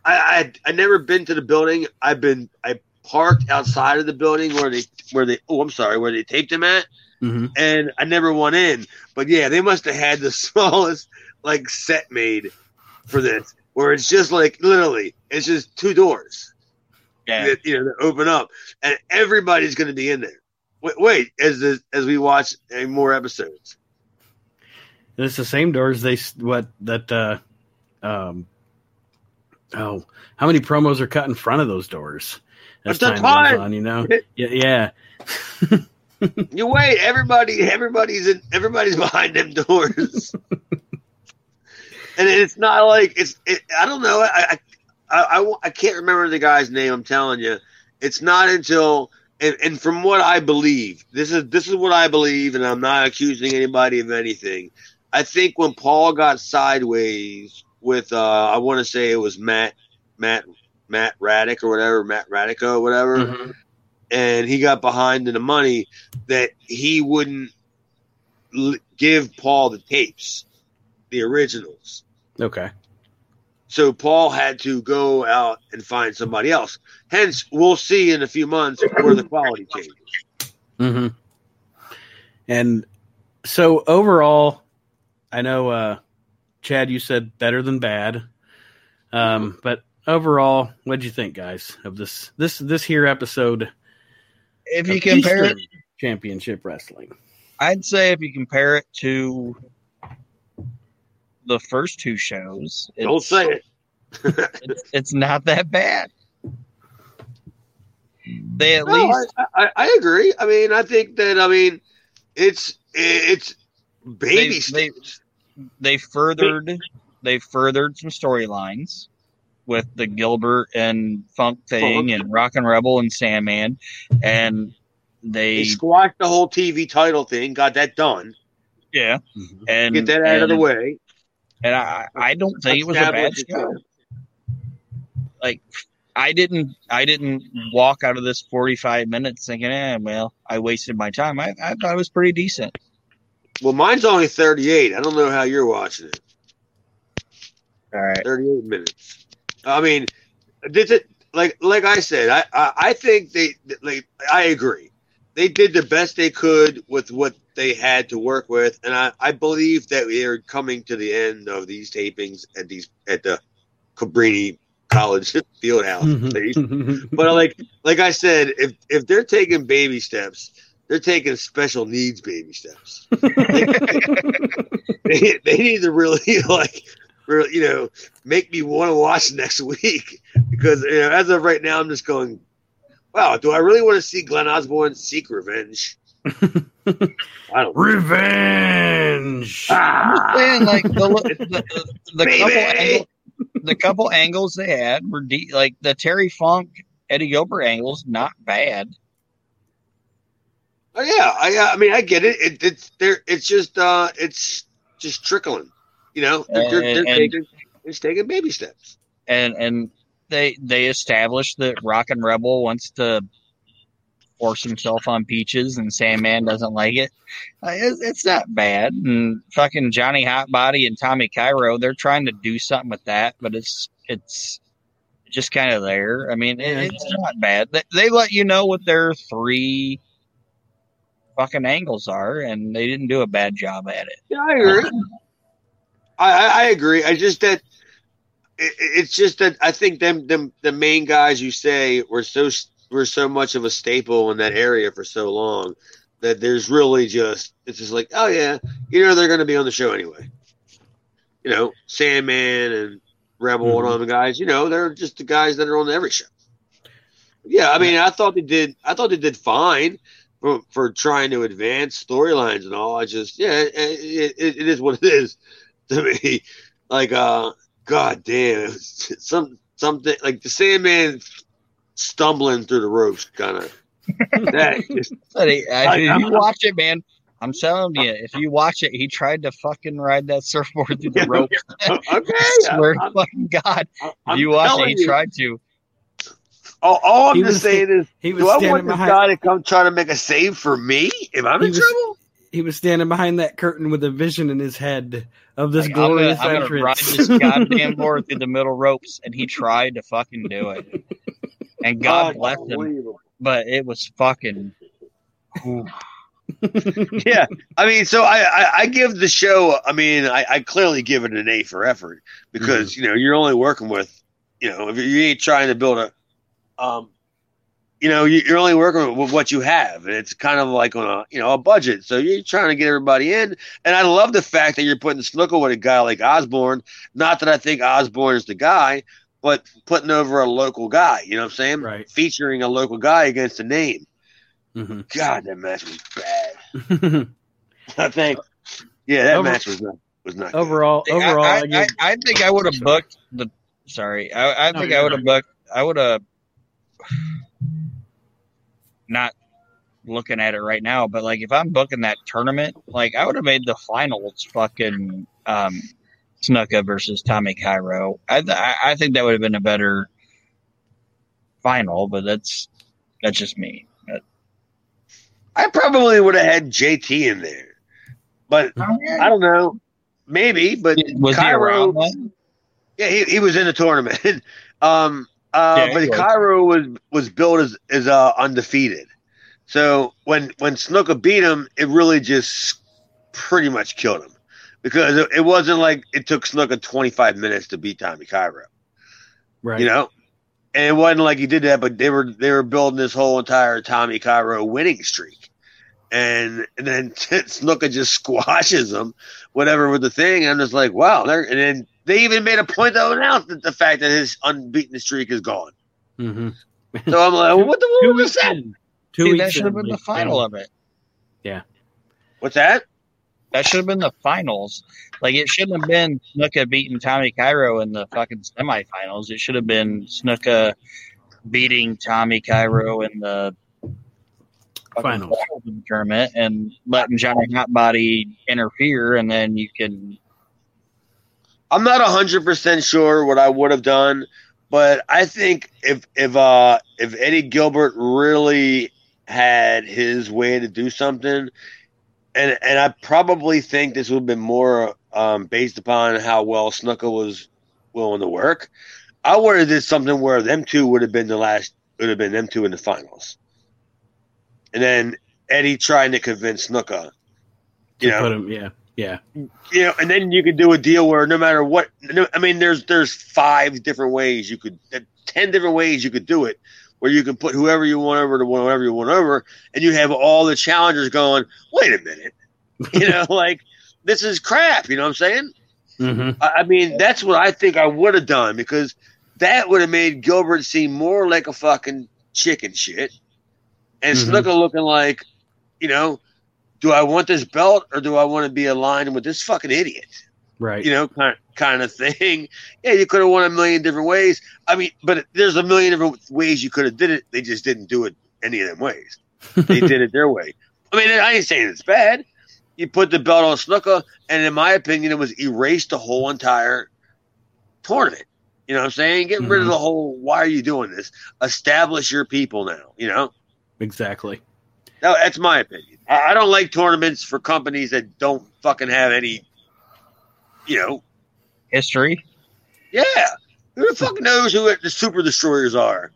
Speaker 2: I, I I never been to the building. I've been I parked outside of the building where they where they oh I'm sorry where they taped him at,
Speaker 1: hmm
Speaker 2: and I never went in. But yeah, they must have had the smallest like set made for this, where it's just like literally it's just two doors
Speaker 3: Yeah.
Speaker 2: that you know that open up, and everybody's going to be in there. Wait, wait as the, as we watch uh, more episodes.
Speaker 1: And it's the same doors they s- what that uh um oh how many promos are cut in front of those doors as time
Speaker 2: time-
Speaker 1: goes on you know yeah yeah
Speaker 2: You wait, everybody, everybody's in, everybody's behind them doors, and it's not like it's. It, I don't know. I, I, I, I, I can't remember the guy's name. I'm telling you, it's not until and, and from what I believe, this is this is what I believe, and I'm not accusing anybody of anything. I think when Paul got sideways with, uh, I want to say it was Matt, Matt, Matt Raddick or whatever, Matt Radico or whatever
Speaker 1: Mhm.
Speaker 2: and he got behind in the money that he wouldn't l- give Paul the tapes, the originals.
Speaker 1: Okay
Speaker 2: So Paul had to go out and find somebody else. Hence, we'll see in a few months where the quality changes.
Speaker 1: hmm and so overall I know uh Chad you said better than bad um but overall what'd you think guys of this this this here episode
Speaker 3: If you compare it,
Speaker 1: championship wrestling
Speaker 3: I'd say if you compare it to the first two shows,
Speaker 2: Don't
Speaker 3: it's,
Speaker 2: say it.
Speaker 3: it's, it's not that bad. They at
Speaker 2: No,
Speaker 3: least
Speaker 2: I, I, I agree. I mean, I think that I mean, it's it's baby
Speaker 3: they-
Speaker 2: steps.
Speaker 3: they furthered they furthered some storylines with the Gilbert and Funk thing
Speaker 2: Funk.
Speaker 3: and Rockin' Rebel and Sandman, and
Speaker 2: They
Speaker 3: they
Speaker 2: squashed the whole TV title thing, got that done.
Speaker 3: yeah
Speaker 1: Mhm.
Speaker 3: and
Speaker 2: Get that out of the way.
Speaker 3: And I I don't think it was a bad show. Like I didn't I didn't walk out of this forty five minutes thinking, eh, well, I wasted my time. I, I thought it was pretty decent.
Speaker 2: Well, mine's only 38. I don't know how you're watching it.
Speaker 3: All right.
Speaker 2: 38 minutes. I mean, did it like like I said? I I, I think they like I agree. They did the best they could with what they had to work with, and I, I believe that we are coming to the end of these tapings at these at the Cabrini College Fieldhouse. place. Mm-hmm. but like like I said, if if they're taking baby steps, they're taking special needs baby steps. they, they need to really like really you know make me want to watch next week because you know, as of right now I'm just going wow do I really want to see Glenn Osborne seek revenge? I don't
Speaker 1: Revenge.
Speaker 2: ah,
Speaker 3: saying like the the, the, the couple angle, the couple angles they had were de- like the Terry Funk Eddie Gilbert angles not bad.
Speaker 2: Oh, yeah I I mean I get it, it it's there it's just uh it's just trickling you know? They're, they're, they're
Speaker 3: And- and-
Speaker 2: taking it's taking baby steps.
Speaker 3: And and they they established that Rockin' Rebel wants to force himself on Peaches, and Sandman doesn't like it. Uh, it's, it's not bad. And fucking Johnny Hotbody and Tommy Cairo, they're trying to do something with that, but it's it's just kind of there. I mean, it, it's not bad. They, they let you know what their three fucking angles are, and they didn't do a bad job at it.
Speaker 2: Yeah, I agree. I, I, I agree. I just that it, it's just that I think them them the main guys you say were so were so much of a staple in that area for so long that there's really just it's just like oh yeah you know they're going to be on the show anyway. You know Sandman and Rebel and all the guys. You know they're just the guys that are on every show. Yeah, I mean I thought they did. I thought they did fine for, for trying to advance storylines and all. I just yeah, it, it, it is what it is to me. Like uh, god damn, it some something like the Sandman stumbling through the ropes, kind of. that just,
Speaker 3: I, uh, I- if
Speaker 2: I'm-
Speaker 3: you watch it, man, I'm telling you, if you watch it, he tried to fucking ride that surfboard through the ropes.
Speaker 2: okay,
Speaker 3: I swear to
Speaker 2: I'm,
Speaker 3: fucking God. If
Speaker 2: I'm
Speaker 3: you watch it, he
Speaker 2: you.
Speaker 3: tried to.
Speaker 2: All, all I'm
Speaker 1: He
Speaker 2: just
Speaker 1: was-
Speaker 2: saying is,
Speaker 1: He was
Speaker 2: do I
Speaker 1: standing
Speaker 2: want this
Speaker 1: behind.
Speaker 2: guy to come try to make a save for me if I'm in
Speaker 1: was-
Speaker 2: trouble?
Speaker 1: He was standing behind that curtain with a vision in his head of this
Speaker 3: Like, I'm gonna,
Speaker 1: glorious
Speaker 3: I'm gonna ride this goddamn board through the middle ropes, and he tried to fucking do it. And God bless him, but it was fucking.
Speaker 2: yeah, I mean, so I, I, I give the show. I mean, I, I clearly give it an A for effort because you know you're only working with, you know, if you ain't trying to build a, um, you know, you- you're only working with what you have, and it's kind of like on a you know a budget. So you're trying to get everybody in, and I love the fact that you're putting Snuka with a guy like Osborne. Not that I think Osborne is the guy, but putting over a local guy. You know what I'm saying?
Speaker 1: Right.
Speaker 2: Featuring a local guy against a name.
Speaker 1: Mhm.
Speaker 2: God, that match was bad. I think, yeah, that
Speaker 1: Over-
Speaker 2: match was not was not.
Speaker 1: overall,
Speaker 3: I-
Speaker 1: overall,
Speaker 3: I,
Speaker 1: I,
Speaker 3: I, I think I would have booked the. Sorry, I, I
Speaker 1: No,
Speaker 3: think
Speaker 1: you're
Speaker 3: I would have booked. I would have not looking at it right now, but like if I'm booking that tournament, like I would have made the finals fucking um, Snuka versus Tommy Cairo. I th- I think that would have been a better final, but that's that's just me.
Speaker 2: I probably would have had JT in there, but I don't know. Maybe, but
Speaker 3: was
Speaker 2: Cairo- yeah, he, he was in the tournament. um, uh,
Speaker 3: Yeah,
Speaker 2: but
Speaker 3: was.
Speaker 2: Cairo was was billed as as uh, undefeated. So when when Snuka beat him, it really just pretty much killed him because it, it wasn't like it took Snuka 25 minutes to beat Tommy Cairo.
Speaker 1: right.
Speaker 2: you know. And it wasn't like he did that, but they were they were building this whole entire Tommy Cairo winning streak, and and then Snuka just squashes them, whatever with the thing. I'm just like, wow. They're, and then they even made a point to announce that the fact that his unbeaten streak is gone.
Speaker 1: Mhm.
Speaker 2: So I'm like, what the
Speaker 1: Two
Speaker 2: what was
Speaker 1: weeks
Speaker 2: that?
Speaker 1: in. Two
Speaker 3: See,
Speaker 1: weeks
Speaker 3: that should have
Speaker 1: in,
Speaker 3: been the final of it. Yeah.
Speaker 2: What's that?
Speaker 3: that should have been the finals. Like it shouldn't have been Snuka beating Tommy Cairo in the fucking semifinals. It should have been Snuka beating Tommy Cairo in the
Speaker 1: Finals.
Speaker 3: of the tournament and letting Johnny Hotbody interfere, and then you can.
Speaker 2: I'm not hundred percent sure what I would have done, but I think if if uh if Eddie Gilbert really had his way to do something, and and I probably think this would have been more um, based upon how well Snuka was willing to work. I would have did something where them two would have been the last would have been them two in the finals, and then Eddie trying to convince Snuka. You
Speaker 1: To
Speaker 2: know,
Speaker 1: him, yeah, yeah,
Speaker 2: you know, and then you could do a deal where no matter what, no, I mean, there's there's five different ways you could, ten different ways you could do it, where you can put whoever you want over to whatever you want over, and you have all the challengers going, wait a minute, you know, like this is crap. You know what I'm saying?
Speaker 1: hmm
Speaker 2: I, I mean, that's what I think I would have done because that would have made Gilbert seem more like a fucking chicken shit, and
Speaker 1: Mhm.
Speaker 2: Snuka looking like, you know. Do I want this belt or do I want to be aligned with this fucking idiot?
Speaker 1: right.
Speaker 2: you know, kind kind of thing. Yeah, you could have won a million different ways. I mean, but there's a million different ways you could have did it. They just didn't do it any of them ways. They did it their way. I mean, I ain't saying it's bad. You put the belt on Snuka, and in my opinion, it was erased the whole entire tournament. You know what I'm saying? Get rid of
Speaker 1: Mhm.
Speaker 2: the whole. Why are you doing this? Establish your people now. You know.
Speaker 1: exactly.
Speaker 2: No, that's my opinion. I, I don't like tournaments for companies that don't fucking have any, you know,
Speaker 3: History.
Speaker 2: Yeah. Who the fuck knows who the super destroyers are?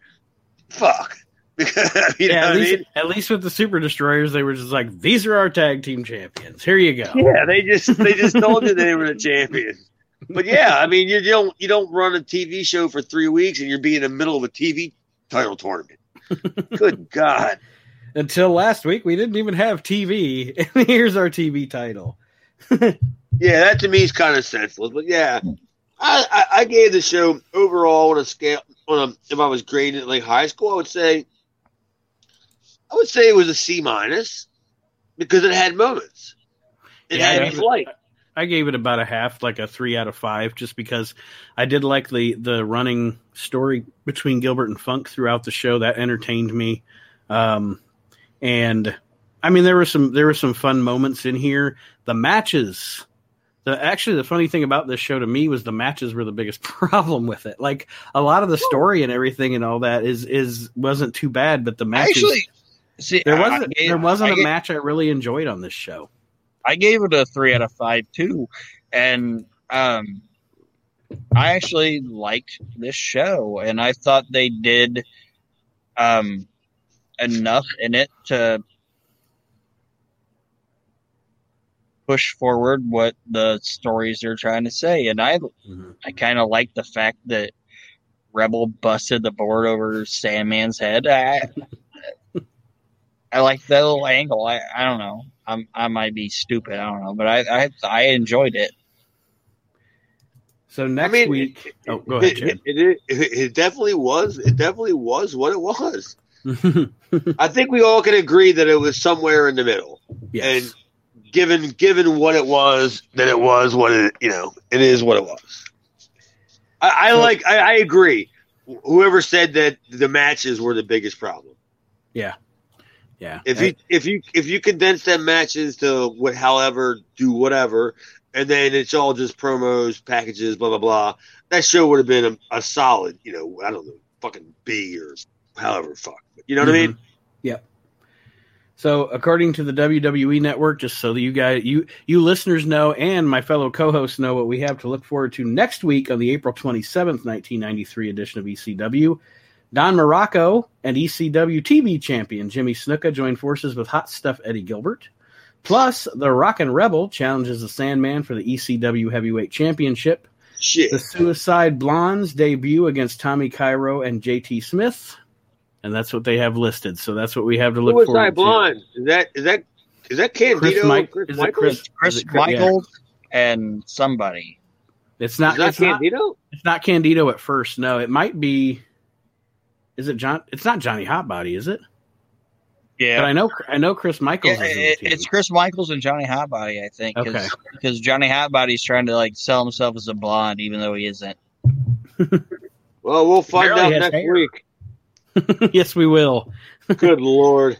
Speaker 2: Fuck. Because you know
Speaker 1: yeah,
Speaker 2: what
Speaker 1: at
Speaker 2: I
Speaker 1: least,
Speaker 2: mean?
Speaker 1: at least with the Super Destroyers, they were just like, these are our tag team champions. Here you go.
Speaker 2: Yeah, they just they just told you they were the champions. But yeah, I mean you don't you don't run a TV show for three weeks and you're be in the middle of a TV title tournament. Good God.
Speaker 1: Until last week, we didn't even have TV. And here's our TV title.
Speaker 2: Yeah, that to me is kind of senseless. But yeah, I, I, I gave the show overall on a scale on a if I was grading it like high school, I would say I would say it was a C minus because it had moments. It
Speaker 1: Yeah,
Speaker 2: had
Speaker 1: gave it-
Speaker 2: flight.
Speaker 1: I gave it about a half, like a three out of five, just because I did like the the running story between Gilbert and Funk throughout the show. That entertained me, um, and I mean there were some there were some fun moments in here. The matches, the actually the funny thing about this show to me was the matches were the biggest problem with it. Like a lot of the story and everything and all that is is wasn't too bad, but the matches
Speaker 3: Actually, see,
Speaker 1: there wasn't
Speaker 3: gave-
Speaker 1: there wasn't
Speaker 3: I
Speaker 1: a
Speaker 3: gave-
Speaker 1: match I really enjoyed on this show.
Speaker 3: I gave it a three out of five too, and um, I actually liked this show, and I thought they did um enough in it to push forward what the stories they're trying to say, and I mm-hmm. I kind of like the fact that Rebel busted the board over Sandman's head. I I like that little angle. I, I don't know. I'm I might be stupid. I don't know, but I I, I enjoyed it.
Speaker 1: So next
Speaker 2: mean,
Speaker 1: week, oh, go ahead,
Speaker 2: It, it, it, it definitely was. It definitely was what it was.
Speaker 1: Yes.
Speaker 2: I think we all can agree that it was somewhere in the middle. And given given what it was, that it was what it you know it is what it was. I, I like. I, I agree. Whoever said that the matches were the biggest problem.
Speaker 1: yeah. Yeah.
Speaker 2: If you if you if you condense them matches to what, however, do whatever, and then it's all just promos, packages, blah blah blah. That show would have been a, a solid, you know, I don't know, fucking B or however fuck. You know what I mean?
Speaker 1: Mhm. Yep. So, according to the WWE Network, just so that you guys, you you listeners know, and my fellow co-hosts know what we have to look forward to next week on the April twenty seventh, nineteen ninety three edition of ECW. Don Muraco and ECW TV champion Jimmy Snuka join forces with Hot Stuff Eddie Gilbert. Plus, the Rockin' Rebel challenges the Sandman for the ECW Heavyweight Championship.
Speaker 2: Shit.
Speaker 1: The Suicide Blondes debut against Tommy Cairo and JT Smith. And that's what they have listed. So that's what we have to look
Speaker 2: Who was
Speaker 1: forward
Speaker 2: I
Speaker 1: to.
Speaker 2: blonde? Is that is that is that Candido?
Speaker 1: Chris, Mike,
Speaker 2: Chris
Speaker 1: is it Chris,
Speaker 3: Chris
Speaker 1: is it Chris- yeah.
Speaker 3: Michaels and somebody.
Speaker 1: It's not.
Speaker 2: Is that
Speaker 1: It's not,
Speaker 2: Candido?
Speaker 1: it's not Candido at first. No, it might be. Is it John? It's not Johnny Hotbody, is it?
Speaker 3: Yeah,
Speaker 1: But I know I know Chris Michaels
Speaker 3: Yeah,
Speaker 1: is in
Speaker 3: it-
Speaker 1: the
Speaker 3: it's Chris Michaels and Johnny Hotbody, I think. Cause,
Speaker 1: Okay.
Speaker 3: Because Johnny Hotbody's trying to like sell himself as a blonde, even though he isn't.
Speaker 2: Well, we'll find
Speaker 1: Barely
Speaker 2: out next
Speaker 1: hair.
Speaker 2: week.
Speaker 1: yes, we will.
Speaker 2: Good lord.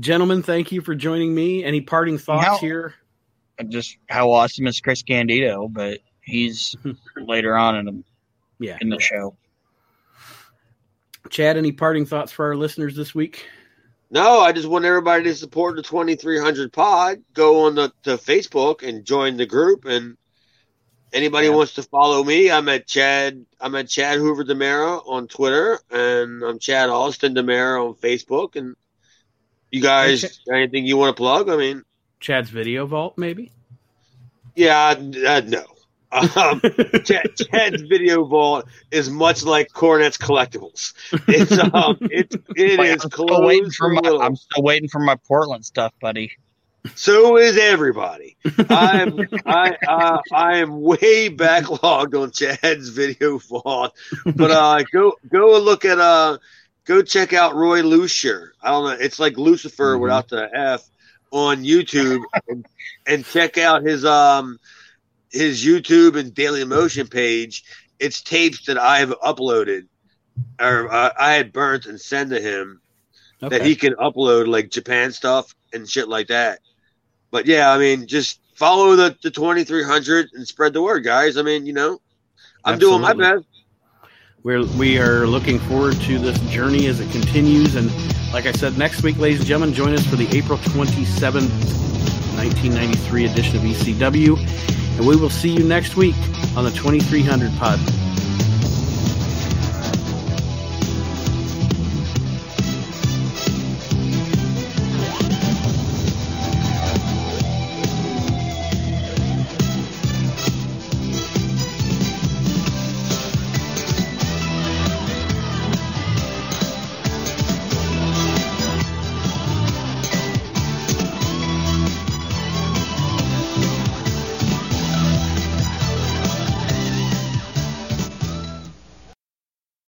Speaker 1: Gentlemen, thank you for joining me. Any parting thoughts
Speaker 3: How-
Speaker 1: here?
Speaker 3: Just how awesome is Chris Candido? But he's later on in the
Speaker 1: Yeah.
Speaker 3: in the show.
Speaker 1: Chad, any parting thoughts for our listeners this week?
Speaker 2: no, I just want everybody to support the 2300 pod. Go on the to Facebook and join the group. And anybody
Speaker 3: Yeah.
Speaker 2: wants to follow me, I'm at Chad. I'm at Chad Hoover Demera on Twitter, and I'm Chad Austin Demera on Facebook. And you guys,
Speaker 1: Okay.
Speaker 2: anything you want to plug? I mean,
Speaker 1: Chad's video vault, maybe?
Speaker 2: yeah, uh, no. Um, Chad, Chad's video vault is much like Cornette's collectibles. It's um, it it
Speaker 3: Wait,
Speaker 2: is
Speaker 3: I'm still waiting for my. I'm still waiting for my Portland stuff, buddy.
Speaker 2: So is everybody. I'm I uh, I am way backlogged on Chad's video vault, but uh, go go look at uh go check out Roy Lucier. I don't know, it's like Lucifer
Speaker 1: Mhm.
Speaker 2: without the F on YouTube, and, and check out his um his YouTube and Daily Motion page. It's tapes that I've uploaded or uh, I had burnt and sent to him
Speaker 1: Okay.
Speaker 2: that he can upload like Japan stuff and shit like that. But yeah, I mean, just follow the, the 2300 and spread the word, guys. I mean, you know, I'm doing my best.
Speaker 1: We're, we are looking forward to this journey as it continues. And like I said, next week, ladies and gentlemen, join us for the April 27th, 1993 edition of ECW. And we will see you next week on the 2300 Pod.